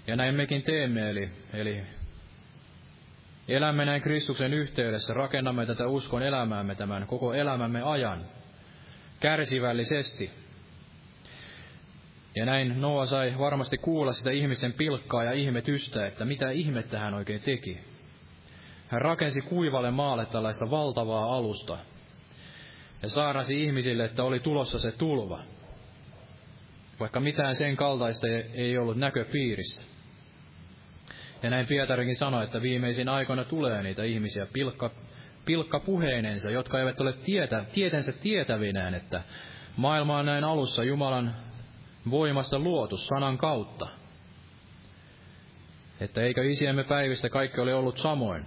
Ja näin mekin teemme, eli, eli elämme näin Kristuksen yhteydessä, rakennamme tätä uskon elämäämme tämän koko elämämme ajan, kärsivällisesti. Ja näin Noa sai varmasti kuulla sitä ihmisten pilkkaa ja ihmetystä, että mitä ihmettä hän oikein teki. Hän rakensi kuivalle maalle tällaista valtavaa alusta ja saarasi ihmisille, että oli tulossa se tulva, vaikka mitään sen kaltaista ei ollut näköpiirissä. Ja näin Pietarikin sanoi, että viimeisin aikoina tulee niitä ihmisiä pilkka, pilkka puheinensa, jotka eivät ole tietä, tietensä tietävinään, että maailma on näin alussa Jumalan voimasta luotu sanan kautta. Että eikö isiemme päivistä kaikki ole ollut samoin?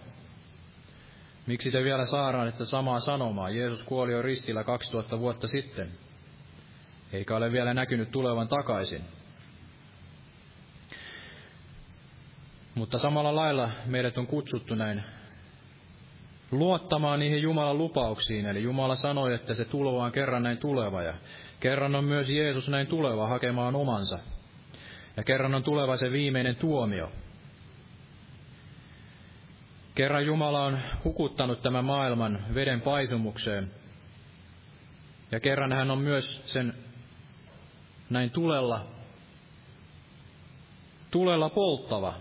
Miksi te vielä saadaan että samaa sanomaa? Jeesus kuoli jo ristillä 2000 vuotta sitten, eikä ole vielä näkynyt tulevan takaisin. Mutta samalla lailla meidät on kutsuttu näin luottamaan niihin Jumalan lupauksiin. Eli Jumala sanoi, että se tuleva on kerran näin tuleva ja kerran on myös Jeesus näin tuleva hakemaan omansa. Ja kerran on tuleva se viimeinen tuomio. Kerran Jumala on hukuttanut tämän maailman veden paisumukseen. Ja kerran hän on myös sen näin tulella, tulella polttava.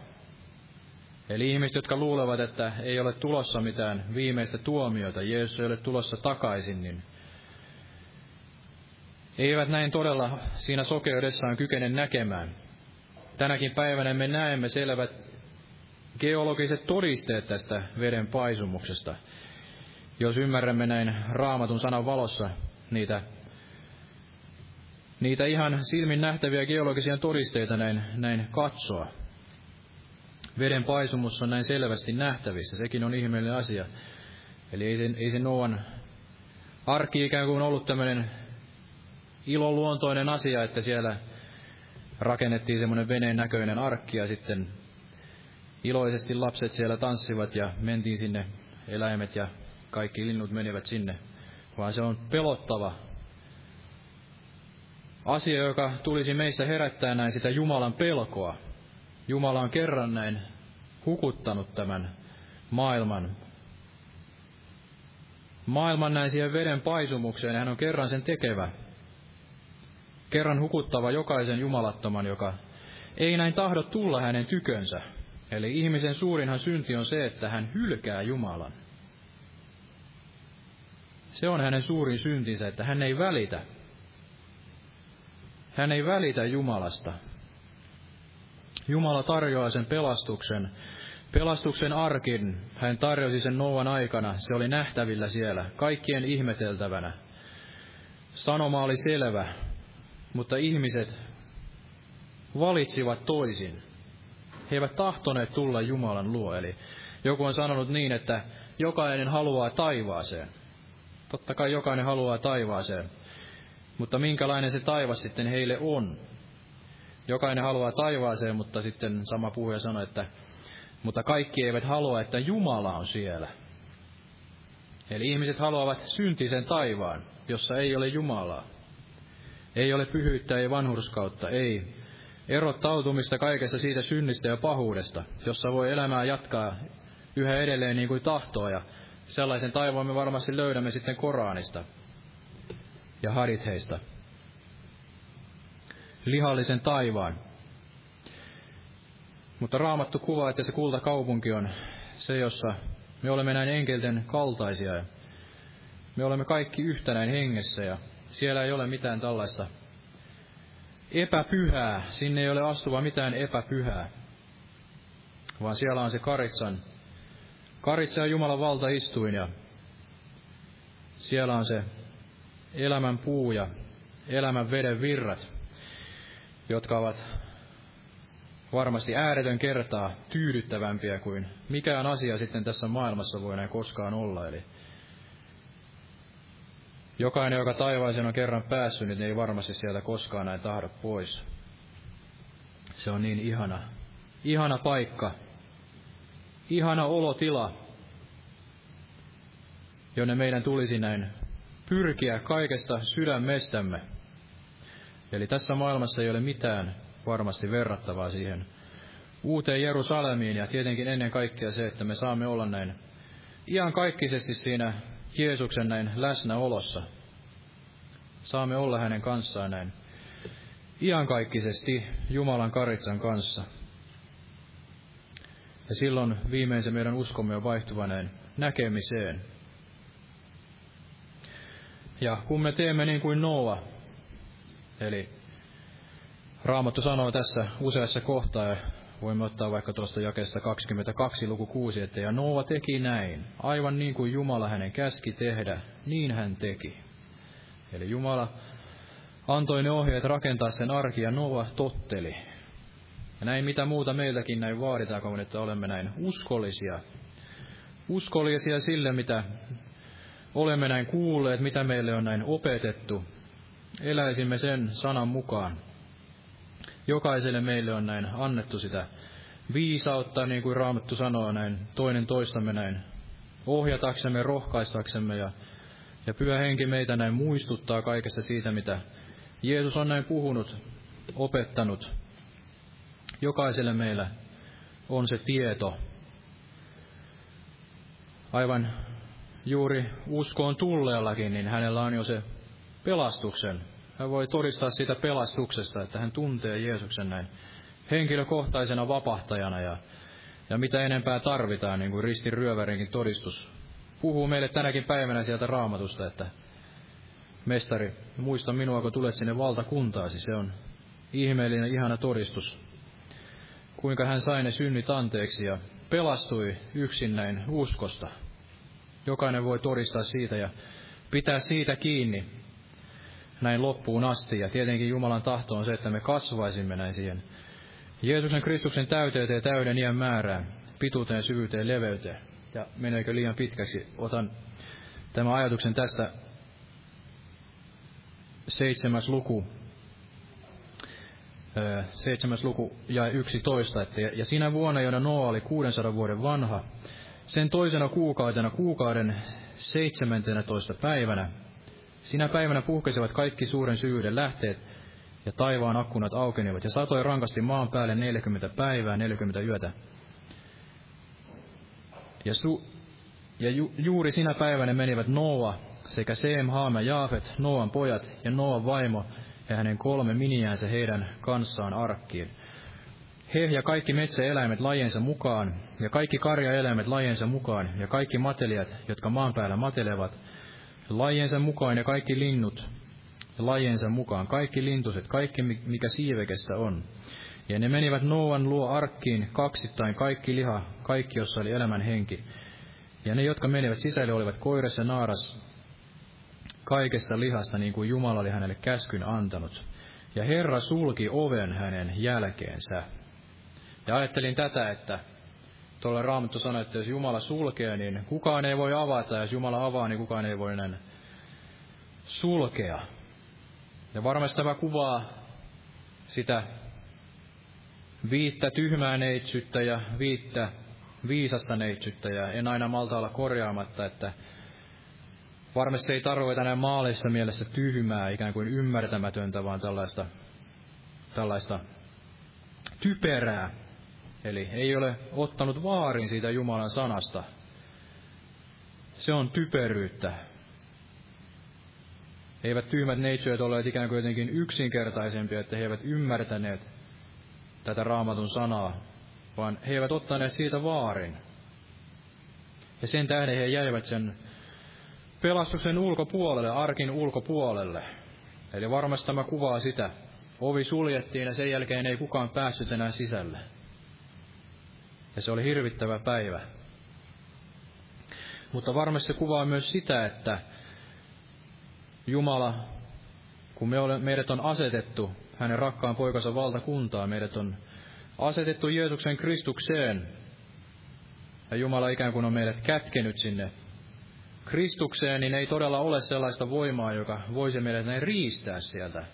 Eli ihmiset, jotka luulevat, että ei ole tulossa mitään viimeistä tuomiota, Jeesus ei ole tulossa takaisin, niin eivät näin todella siinä sokeudessaan kykene näkemään. tänäkin päivänä me näemme selvät geologiset todisteet tästä veden paisumuksesta. Jos ymmärrämme näin raamatun sanan valossa niitä, niitä ihan silmin nähtäviä geologisia todisteita näin, näin katsoa. Veden paisumus on näin selvästi nähtävissä, sekin on ihmeellinen asia. Eli ei se, ei se Noan arki ikään kuin ollut tämmöinen iloluontoinen asia, että siellä rakennettiin semmoinen veneen näköinen arkki ja sitten iloisesti lapset siellä tanssivat ja mentiin sinne, eläimet ja kaikki linnut menivät sinne, vaan se on pelottava asia, joka tulisi meissä herättää näin sitä Jumalan pelkoa. Jumala on kerran näin hukuttanut tämän maailman. Maailman näin siihen veden paisumukseen, hän on kerran sen tekevä. Kerran hukuttava jokaisen jumalattoman, joka ei näin tahdo tulla hänen tykönsä. Eli ihmisen suurinhan synti on se, että hän hylkää Jumalan. Se on hänen suurin syntinsä, että hän ei välitä. Hän ei välitä Jumalasta. Jumala tarjoaa sen pelastuksen, pelastuksen arkin. Hän tarjosi sen Noan aikana, se oli nähtävillä siellä, kaikkien ihmeteltävänä. Sanoma oli selvä, mutta ihmiset valitsivat toisin. He eivät tahtoneet tulla Jumalan luo. Eli joku on sanonut niin, että jokainen haluaa taivaaseen. Totta kai jokainen haluaa taivaaseen. Mutta minkälainen se taivas sitten heille on? Jokainen haluaa taivaaseen, mutta sitten sama puhuja sanoi, että mutta kaikki eivät halua, että Jumala on siellä. Eli ihmiset haluavat syntisen taivaan, jossa ei ole Jumalaa. Ei ole pyhyyttä, ei vanhurskautta, ei erottautumista kaikesta siitä synnistä ja pahuudesta, jossa voi elämää jatkaa yhä edelleen niin kuin tahtoo, ja sellaisen taivaan me varmasti löydämme sitten Koranista ja Hadithheista. Lihallisen taivaan. Mutta raamattu kuvaa, että se kultakaupunki on se, jossa me olemme näin enkelten kaltaisia ja me olemme kaikki yhtä näin hengessä ja siellä ei ole mitään tällaista epäpyhää. Sinne ei ole astuva mitään epäpyhää, vaan siellä on se karitsan, karitsa ja Jumalan valtaistuin ja siellä on se elämän puu ja elämän veden virrat, jotka ovat varmasti ääretön kertaa tyydyttävämpiä kuin mikään asia sitten tässä maailmassa voi näin koskaan olla. Eli Jokainen, joka taivaaseen on kerran päässyt, niin ei varmasti sieltä koskaan näin tahdo pois. Se on niin ihana, ihana paikka, ihana olotila, jonne meidän tulisi näin pyrkiä kaikesta sydämestämme. Eli tässä maailmassa ei ole mitään varmasti verrattavaa siihen uuteen Jerusalemiin ja tietenkin ennen kaikkea se, että me saamme olla näin iankaikkisesti siinä Jeesuksen näin läsnäolossa. Saamme olla hänen kanssaan näin iankaikkisesti Jumalan karitsan kanssa. Ja silloin viimeisen meidän uskomme on vaihtuva näin näkemiseen. Ja kun me teemme niin kuin Noa, eli Raamattu sanoo tässä useassa kohtaa, ja voimme ottaa vaikka tuosta jakeesta 22 luku 6, että ja Noa teki näin, aivan niin kuin Jumala hänen käski tehdä, niin hän teki. Eli Jumala antoi ne ohjeet rakentaa sen arki ja Noa totteli. Ja näin mitä muuta meiltäkin näin vaaditaan, kun että olemme näin uskollisia. Uskollisia sille, mitä olemme näin kuulleet, mitä meille on näin opetettu. Eläisimme sen sanan mukaan. Jokaiselle meille on näin annettu sitä viisautta, niin kuin Raamattu sanoo näin, toinen toistamme näin, ohjataksemme, rohkaistaksemme ja, ja Pyhä Henki meitä näin muistuttaa kaikesta siitä, mitä Jeesus on näin puhunut, opettanut. Jokaiselle meillä on se tieto. Aivan juuri uskoon tulleellakin, niin hänellä on jo se pelastuksen hän voi todistaa siitä pelastuksesta, että hän tuntee Jeesuksen näin henkilökohtaisena vapahtajana ja, ja mitä enempää tarvitaan, niin kuin ristin ryövärinkin todistus puhuu meille tänäkin päivänä sieltä raamatusta, että mestari, muista minua, kun tulet sinne valtakuntaasi. Se on ihmeellinen, ihana todistus. kuinka hän sai ne synnit anteeksi ja pelastui yksin näin uskosta. Jokainen voi todistaa siitä ja pitää siitä kiinni näin loppuun asti. Ja tietenkin Jumalan tahto on se, että me kasvaisimme näin siihen Jeesuksen Kristuksen täyteyteen täyden iän määrään, pituuteen, syvyyteen, leveyteen. Ja meneekö liian pitkäksi? Otan tämän ajatuksen tästä seitsemäs luku, seitsemäs luku ja 11, että ja sinä vuonna, jona Noa oli 600 vuoden vanha, sen toisena kuukautena, kuukauden 17. päivänä, sinä päivänä puhkesivat kaikki suuren syvyyden lähteet, ja taivaan akkunat aukenivat, ja satoi rankasti maan päälle 40 päivää, 40 yötä. Ja, su, ja ju, juuri sinä päivänä menivät Noa sekä Seem, Haam ja Jaafet, Noan pojat ja Noan vaimo ja hänen kolme miniäänsä heidän kanssaan arkkiin. He ja kaikki metsäeläimet lajensa mukaan, ja kaikki karjaeläimet lajensa mukaan, ja kaikki matelijat, jotka maan päällä matelevat, lajensa mukaan, ja kaikki linnut, lajensa mukaan, kaikki lintuset, kaikki mikä siivekestä on. Ja ne menivät Noan luo arkkiin kaksittain kaikki liha, kaikki jossa oli elämän henki. Ja ne, jotka menivät sisälle, olivat koiras ja naaras kaikesta lihasta, niin kuin Jumala oli hänelle käskyn antanut. Ja Herra sulki oven hänen jälkeensä. Ja ajattelin tätä, että tuolla Raamattu sanoi, että jos Jumala sulkee, niin kukaan ei voi avata, ja jos Jumala avaa, niin kukaan ei voi enää sulkea. Ja varmasti tämä kuvaa sitä viittä tyhmää neitsyttä ja viittä viisasta neitsyttä, ja en aina malta olla korjaamatta, että varmasti ei tarkoita näin maalissa mielessä tyhmää, ikään kuin ymmärtämätöntä, vaan tällaista, tällaista typerää. Eli ei ole ottanut vaarin siitä Jumalan sanasta. Se on typeryyttä. Eivät tyhmät neitsyöt olleet ikään kuin jotenkin yksinkertaisempia, että he eivät ymmärtäneet tätä raamatun sanaa, vaan he eivät ottaneet siitä vaarin. Ja sen tähden he jäivät sen pelastuksen ulkopuolelle, arkin ulkopuolelle. Eli varmasti tämä kuvaa sitä. Ovi suljettiin ja sen jälkeen ei kukaan päässyt enää sisälle. Ja se oli hirvittävä päivä. Mutta varmasti se kuvaa myös sitä, että Jumala, kun me ole, meidät on asetettu hänen rakkaan poikansa valtakuntaa, meidät on asetettu Jeesuksen Kristukseen, ja Jumala ikään kuin on meidät kätkenyt sinne Kristukseen, niin ei todella ole sellaista voimaa, joka voisi meidät näin riistää sieltä,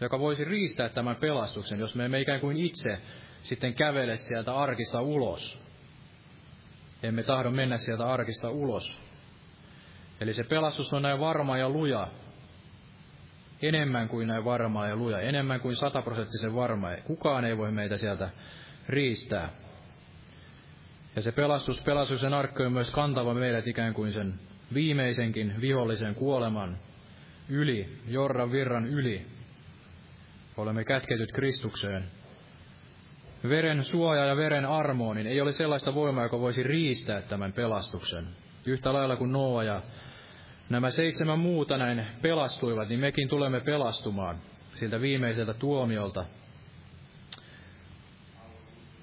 joka voisi riistää tämän pelastuksen, jos me emme ikään kuin itse sitten kävele sieltä arkista ulos. Emme tahdo mennä sieltä arkista ulos. Eli se pelastus on näin varma ja luja, enemmän kuin näin varma ja luja, enemmän kuin sataprosenttisen varma. Kukaan ei voi meitä sieltä riistää. Ja se pelastus, pelastuksen arkku on myös kantava meidät ikään kuin sen viimeisenkin vihollisen kuoleman yli, Jorran virran yli. Olemme kätketyt Kristukseen. Veren suoja ja veren armo, niin ei ole sellaista voimaa, joka voisi riistää tämän pelastuksen. Yhtä lailla kuin Noa ja nämä seitsemän muuta näin pelastuivat, niin mekin tulemme pelastumaan siltä viimeiseltä tuomiolta.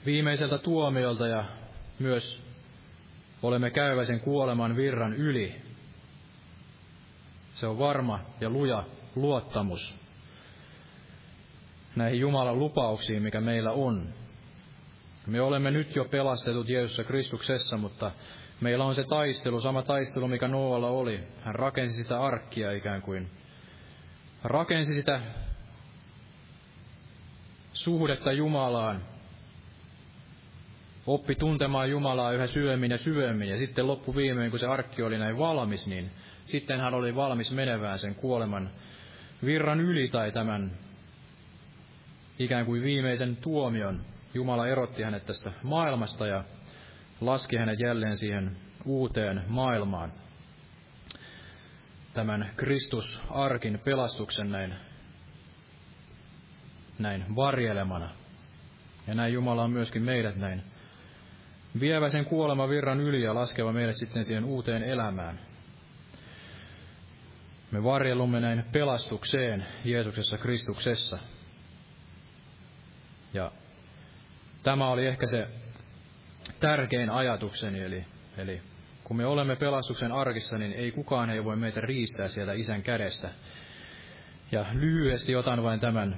Viimeiseltä tuomiolta ja myös olemme käyväisen kuoleman virran yli. Se on varma ja luja luottamus näihin Jumalan lupauksiin, mikä meillä on. Me olemme nyt jo pelastetut Jeesussa Kristuksessa, mutta meillä on se taistelu, sama taistelu, mikä Noalla oli. Hän rakensi sitä arkkia ikään kuin. Rakensi sitä suhdetta Jumalaan, oppi tuntemaan Jumalaa yhä syvemmin ja syvemmin, ja sitten loppuviimein, kun se arkki oli näin valmis, niin sitten hän oli valmis menevään sen kuoleman virran yli tai tämän ikään kuin viimeisen tuomion. Jumala erotti hänet tästä maailmasta ja laski hänet jälleen siihen uuteen maailmaan. Tämän Kristus-arkin pelastuksen näin, näin varjelemana. Ja näin Jumala on myöskin meidät näin vievä sen kuolema virran yli ja laskeva meidät sitten siihen uuteen elämään. Me varjelumme näin pelastukseen Jeesuksessa Kristuksessa. Ja tämä oli ehkä se tärkein ajatukseni, eli, eli kun me olemme pelastuksen arkissa, niin ei kukaan ei voi meitä riistää sieltä isän kädestä. Ja lyhyesti otan vain tämän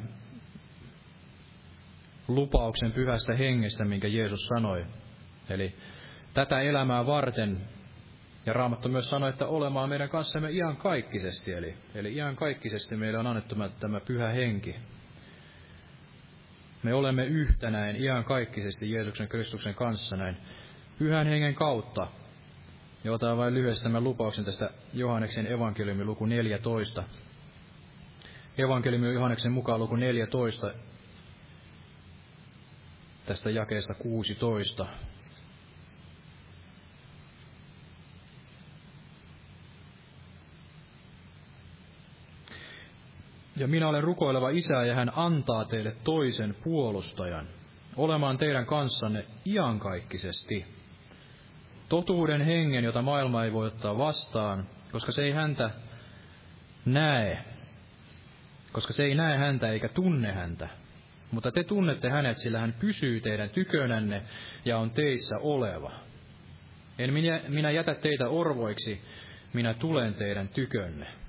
lupauksen pyhästä hengestä, minkä Jeesus sanoi. Eli tätä elämää varten, ja Raamattu myös sanoi, että olemaan meidän kanssamme kaikkisesti, eli, eli kaikkisesti meille on annettu tämä pyhä henki. Me olemme yhtenäin kaikkisesti Jeesuksen Kristuksen kanssa näin pyhän hengen kautta. Ja otan vain lyhyesti tämän lupauksen tästä Johanneksen evankeliumin luku 14. Evankeliumi Johanneksen mukaan luku 14, tästä jakeesta 16. Ja minä olen rukoileva isä, ja hän antaa teille toisen puolustajan, olemaan teidän kanssanne iankaikkisesti. Totuuden hengen, jota maailma ei voi ottaa vastaan, koska se ei häntä näe, koska se ei näe häntä eikä tunne häntä. Mutta te tunnette hänet, sillä hän pysyy teidän tykönänne ja on teissä oleva. En minä, minä jätä teitä orvoiksi, minä tulen teidän tykönne.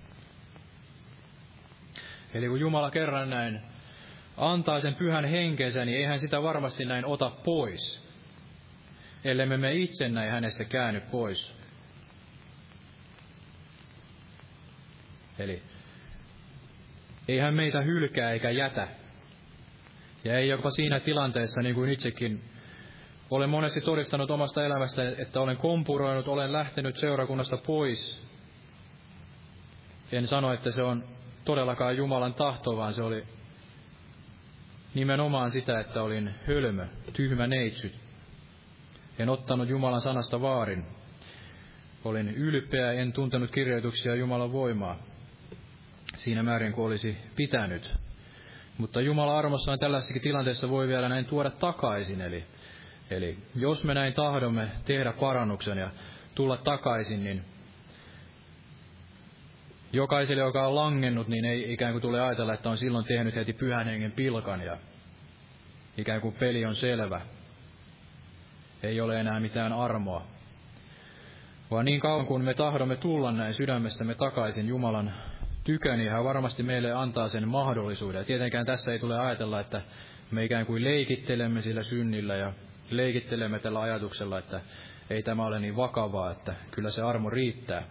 Eli kun Jumala kerran näin antaa sen pyhän henkensä, niin eihän sitä varmasti näin ota pois, ellei me itse näin hänestä käänny pois. Eli ei hän meitä hylkää eikä jätä. Ja ei jopa siinä tilanteessa, niin kuin itsekin olen monesti todistanut omasta elämästä, että olen kompuroinut, olen lähtenyt seurakunnasta pois. En sano, että se on todellakaan Jumalan tahto, vaan se oli nimenomaan sitä, että olin hölmö, tyhmä neitsyt. En ottanut Jumalan sanasta vaarin. Olin ylpeä, en tuntenut kirjoituksia Jumalan voimaa siinä määrin kuin olisi pitänyt. Mutta Jumala armossaan tällaisessakin tilanteessa voi vielä näin tuoda takaisin. Eli, eli jos me näin tahdomme tehdä parannuksen ja tulla takaisin, niin jokaiselle, joka on langennut, niin ei ikään kuin tule ajatella, että on silloin tehnyt heti pyhän hengen pilkan ja ikään kuin peli on selvä. Ei ole enää mitään armoa. Vaan niin kauan kuin me tahdomme tulla näin sydämestämme takaisin Jumalan tykö, niin hän varmasti meille antaa sen mahdollisuuden. Ja tietenkään tässä ei tule ajatella, että me ikään kuin leikittelemme sillä synnillä ja leikittelemme tällä ajatuksella, että ei tämä ole niin vakavaa, että kyllä se armo riittää.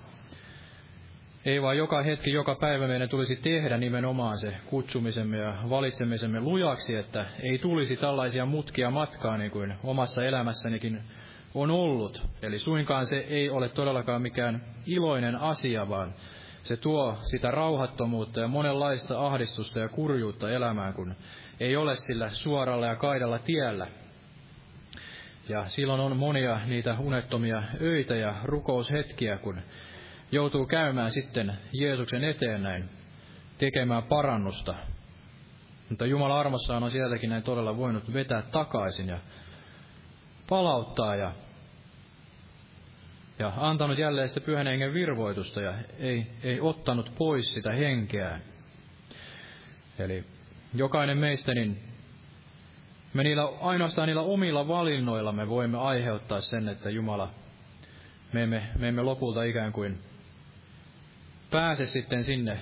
Ei vaan joka hetki, joka päivä meidän tulisi tehdä nimenomaan se kutsumisemme ja valitsemisemme lujaksi, että ei tulisi tällaisia mutkia matkaa niin kuin omassa elämässänikin on ollut. Eli suinkaan se ei ole todellakaan mikään iloinen asia, vaan se tuo sitä rauhattomuutta ja monenlaista ahdistusta ja kurjuutta elämään, kun ei ole sillä suoralla ja kaidalla tiellä. Ja silloin on monia niitä unettomia öitä ja rukoushetkiä, kun joutuu käymään sitten Jeesuksen eteen näin, tekemään parannusta. Mutta Jumala armossaan on sieltäkin näin todella voinut vetää takaisin ja palauttaa ja ja antanut jälleen sitä pyhän hengen virvoitusta ja ei, ei ottanut pois sitä henkeä. Eli jokainen meistä, niin me niillä, ainoastaan niillä omilla valinnoilla me voimme aiheuttaa sen, että Jumala, me emme, me emme lopulta ikään kuin pääse sitten sinne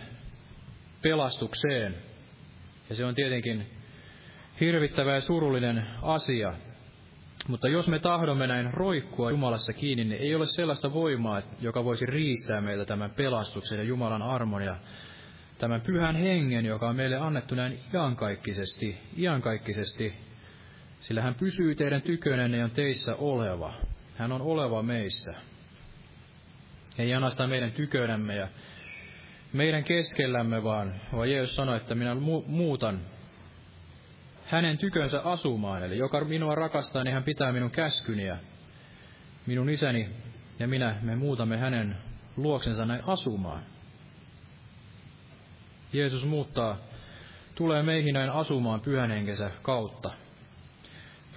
pelastukseen. Ja se on tietenkin hirvittävä ja surullinen asia, mutta jos me tahdomme näin roikkua Jumalassa kiinni, niin ei ole sellaista voimaa, joka voisi riistää meiltä tämän pelastuksen ja Jumalan armon ja tämän pyhän hengen, joka on meille annettu näin iankaikkisesti, iankaikkisesti, sillä hän pysyy teidän tykönenne ja on teissä oleva. Hän on oleva meissä. Ei ainoastaan meidän tykönämme ja meidän keskellämme, vaan, vaan Jeesus sanoi, että minä muutan hänen tykönsä asumaan. Eli joka minua rakastaa, niin hän pitää minun käskyni ja minun isäni ja minä, me muutamme hänen luoksensa näin asumaan. Jeesus muuttaa, tulee meihin näin asumaan pyhän henkensä kautta.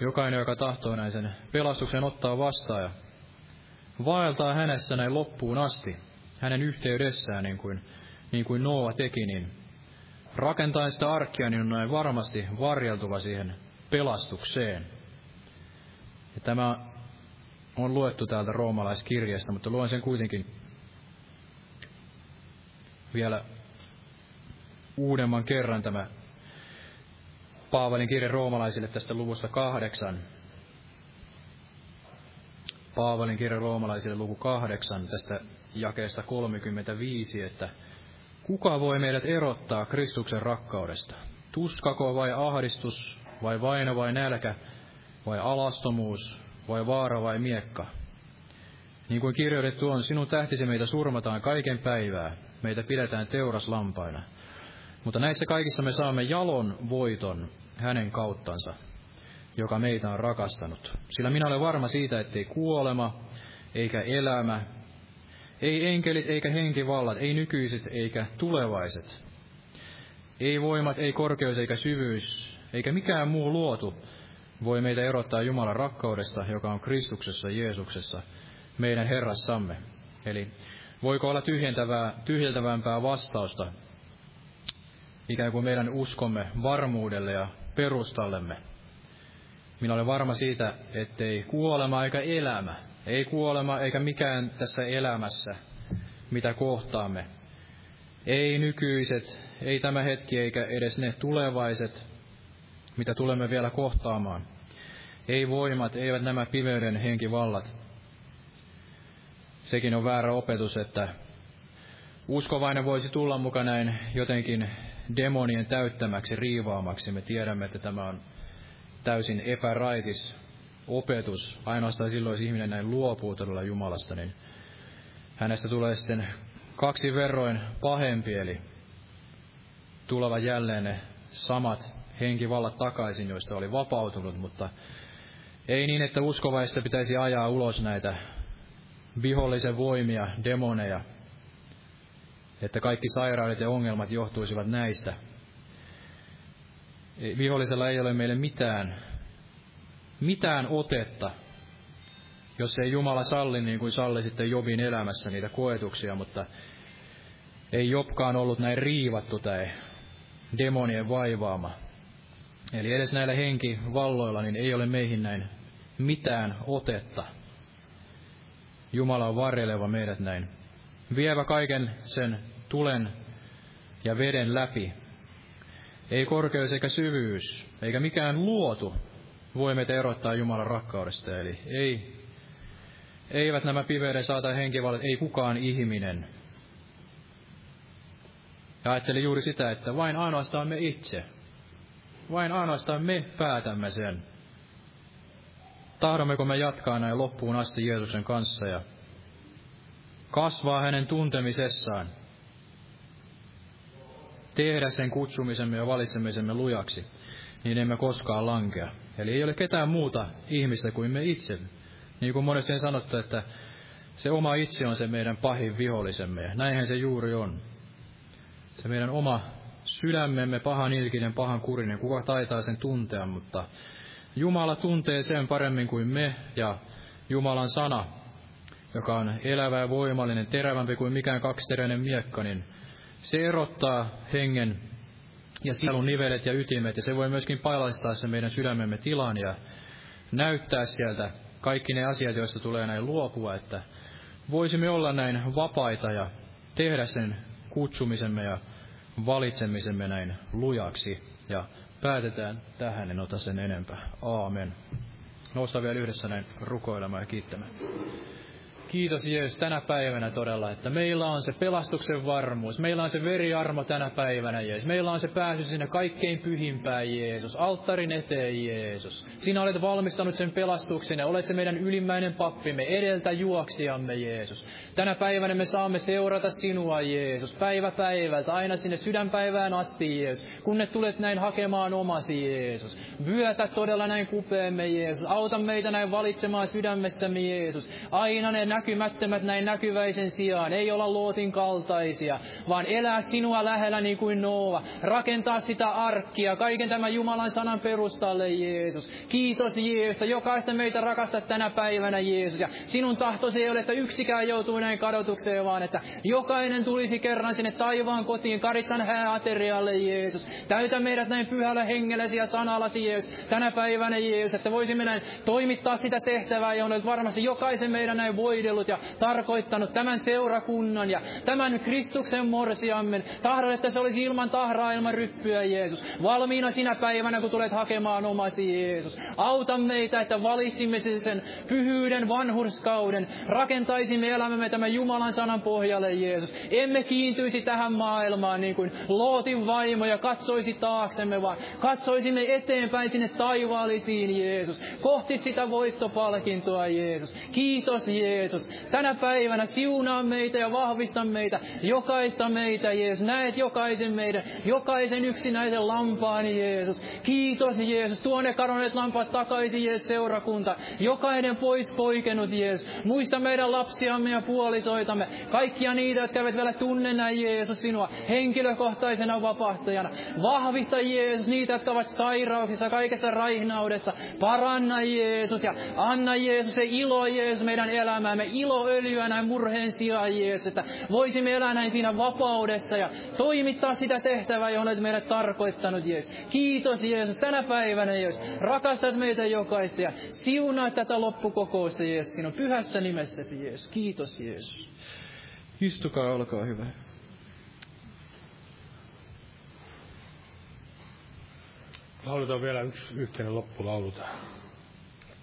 Jokainen, joka tahtoo näin sen pelastuksen ottaa vastaan ja vaeltaa hänessä näin loppuun asti, hänen yhteydessään, niin kuin, niin kuin Noa teki, niin rakentaen sitä arkkia, niin on näin varmasti varjeltuva siihen pelastukseen. Ja tämä on luettu täältä roomalaiskirjasta, mutta luen sen kuitenkin vielä uudemman kerran tämä Paavalin kirja roomalaisille tästä luvusta kahdeksan. Paavalin kirja roomalaisille luku kahdeksan tästä jakeesta 35, että kuka voi meidät erottaa Kristuksen rakkaudesta? Tuskako vai ahdistus, vai vaino vai nälkä, vai alastomuus, vai vaara vai miekka? Niin kuin kirjoitettu on, sinun tähtisi meitä surmataan kaiken päivää, meitä pidetään teuraslampaina. Mutta näissä kaikissa me saamme jalon voiton hänen kauttansa, joka meitä on rakastanut. Sillä minä olen varma siitä, ettei kuolema, eikä elämä, ei enkelit eikä henkivallat, ei nykyiset eikä tulevaiset, ei voimat, ei korkeus eikä syvyys, eikä mikään muu luotu voi meitä erottaa Jumalan rakkaudesta, joka on Kristuksessa Jeesuksessa, meidän Herrassamme. Eli voiko olla tyhjentävää, tyhjentävämpää vastausta ikään kuin meidän uskomme varmuudelle ja perustallemme. Minä olen varma siitä, ettei kuolema eikä elämä, ei kuolema eikä mikään tässä elämässä, mitä kohtaamme, ei nykyiset, ei tämä hetki eikä edes ne tulevaiset, mitä tulemme vielä kohtaamaan. Ei voimat, eivät nämä pimeyden henkivallat. Sekin on väärä opetus, että uskovainen voisi tulla mukaan näin jotenkin demonien täyttämäksi, riivaamaksi. Me tiedämme, että tämä on täysin epäraitis opetus. Ainoastaan silloin, jos ihminen näin luopuu todella Jumalasta, niin hänestä tulee sitten kaksi verroin pahempi, eli tulevat jälleen ne samat henkivallat takaisin, joista oli vapautunut, mutta ei niin, että uskovaista pitäisi ajaa ulos näitä vihollisen voimia, demoneja, että kaikki sairaudet ja ongelmat johtuisivat näistä. Vihollisella ei ole meille mitään, mitään otetta, jos ei Jumala salli niin kuin salli sitten Jobin elämässä niitä koetuksia, mutta ei Jobkaan ollut näin riivattu tai demonien vaivaama. Eli edes näillä henkivalloilla niin ei ole meihin näin mitään otetta. Jumala on varjeleva meidät näin. Vievä kaiken sen tulen ja veden läpi. Ei korkeus eikä syvyys, eikä mikään luotu voi meitä erottaa Jumalan rakkaudesta. Eli ei, eivät nämä pimeyden saata henkivallat, ei kukaan ihminen. Ja ajattelin juuri sitä, että vain ainoastaan me itse, vain ainoastaan me päätämme sen. Tahdommeko me jatkaa näin loppuun asti Jeesuksen kanssa ja kasvaa hänen tuntemisessaan, tehdä sen kutsumisemme ja valitsemisemme lujaksi, niin emme koskaan lankea. Eli ei ole ketään muuta ihmistä kuin me itse. Niin kuin monesti on sanottu, että se oma itse on se meidän pahin vihollisemme. Ja näinhän se juuri on. Se meidän oma sydämemme, pahan ilkinen, pahan kurinen, kuka taitaa sen tuntea, mutta Jumala tuntee sen paremmin kuin me, ja Jumalan sana, joka on elävä ja voimallinen, terävämpi kuin mikään kaksiteräinen miekka, niin se erottaa hengen ja sielun nivelet ja ytimet, ja se voi myöskin pailallistaa se meidän sydämemme tilan ja näyttää sieltä kaikki ne asiat, joista tulee näin luopua, että voisimme olla näin vapaita ja tehdä sen kutsumisemme ja valitsemisemme näin lujaksi. Ja päätetään tähän, en ota sen enempää. Aamen. Nousta vielä yhdessä näin rukoilemaan ja kiittämään. Kiitos Jeesus tänä päivänä todella, että meillä on se pelastuksen varmuus. Meillä on se veriarmo tänä päivänä, Jeesus. Meillä on se pääsy sinne kaikkein pyhimpään, Jeesus. Alttarin eteen, Jeesus. Sinä olet valmistanut sen pelastuksen ja olet se meidän ylimmäinen pappimme, edeltä juoksijamme, Jeesus. Tänä päivänä me saamme seurata sinua, Jeesus, päivä päivältä, aina sinne sydänpäivään asti, Jeesus. Kun ne tulet näin hakemaan omasi, Jeesus. Vyötä todella näin kupeemme, Jeesus. Auta meitä näin valitsemaan sydämessämme, Jeesus. Aina ne näkymättömät näin näkyväisen sijaan. Ei olla luotin kaltaisia, vaan elää sinua lähellä niin kuin Noa. Rakentaa sitä arkkia, kaiken tämän Jumalan sanan perustalle, Jeesus. Kiitos Jeesus, jokaista meitä rakastat tänä päivänä, Jeesus. Ja sinun tahtosi ei ole, että yksikään joutuu näin kadotukseen, vaan että jokainen tulisi kerran sinne taivaan kotiin, karitsan hääaterialle, Jeesus. Täytä meidät näin pyhällä hengellesi ja sanallasi, Jeesus. Tänä päivänä, Jeesus, että voisimme näin toimittaa sitä tehtävää, johon olet varmasti jokaisen meidän näin voidellut ja tarkoittanut tämän seurakunnan ja tämän Kristuksen morsiammen. Tahdon, että se olisi ilman tahraa, ilman ryppyä, Jeesus. Valmiina sinä päivänä, kun tulet hakemaan omasi, Jeesus. Auta meitä, että valitsemme sen pyhyyden vanhurskauden. Rakentaisimme elämämme tämän Jumalan sanan pohjalle, Jeesus. Emme kiintyisi tähän maailmaan niin kuin Lootin vaimo ja katsoisi taaksemme, vaan katsoisimme eteenpäin sinne taivaallisiin, Jeesus. Kohti sitä voittopalkintoa, Jeesus. Kiitos, Jeesus. Tänä päivänä siunaa meitä ja vahvista meitä, jokaista meitä, Jeesus. Näet jokaisen meidän, jokaisen yksinäisen lampaan, Jeesus. Kiitos, Jeesus. Tuo ne kadonneet lampaat takaisin, Jeesus, seurakunta. Jokainen pois poikennut, Jeesus. Muista meidän lapsiamme ja puolisoitamme. Kaikkia niitä, jotka eivät vielä tunne näin, Jeesus, sinua henkilökohtaisena vapahtajana. Vahvista, Jeesus, niitä, jotka ovat sairauksissa, kaikessa raihnaudessa. Paranna, Jeesus, ja anna, Jeesus, se ilo, Jeesus, meidän elämäämme. Ilo öljyä näin murheen sijaan, Jeesus, että voisimme elää näin siinä vapaudessa ja toimittaa sitä tehtävää, johon olet meidät tarkoittanut, Jeesus. Kiitos, Jeesus, tänä päivänä, Jeesus. Rakastat meitä jokaista ja siunaa tätä loppukokousta, Jeesus, sinun pyhässä nimessäsi, Jeesus. Kiitos, Jeesus. Istukaa, olkaa hyvä. Lauletaan vielä yksi yhteinen loppulaulu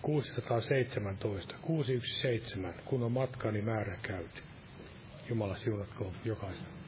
617, 617, kun on matkani määrä käyty. Jumala siunatkoon jokaista.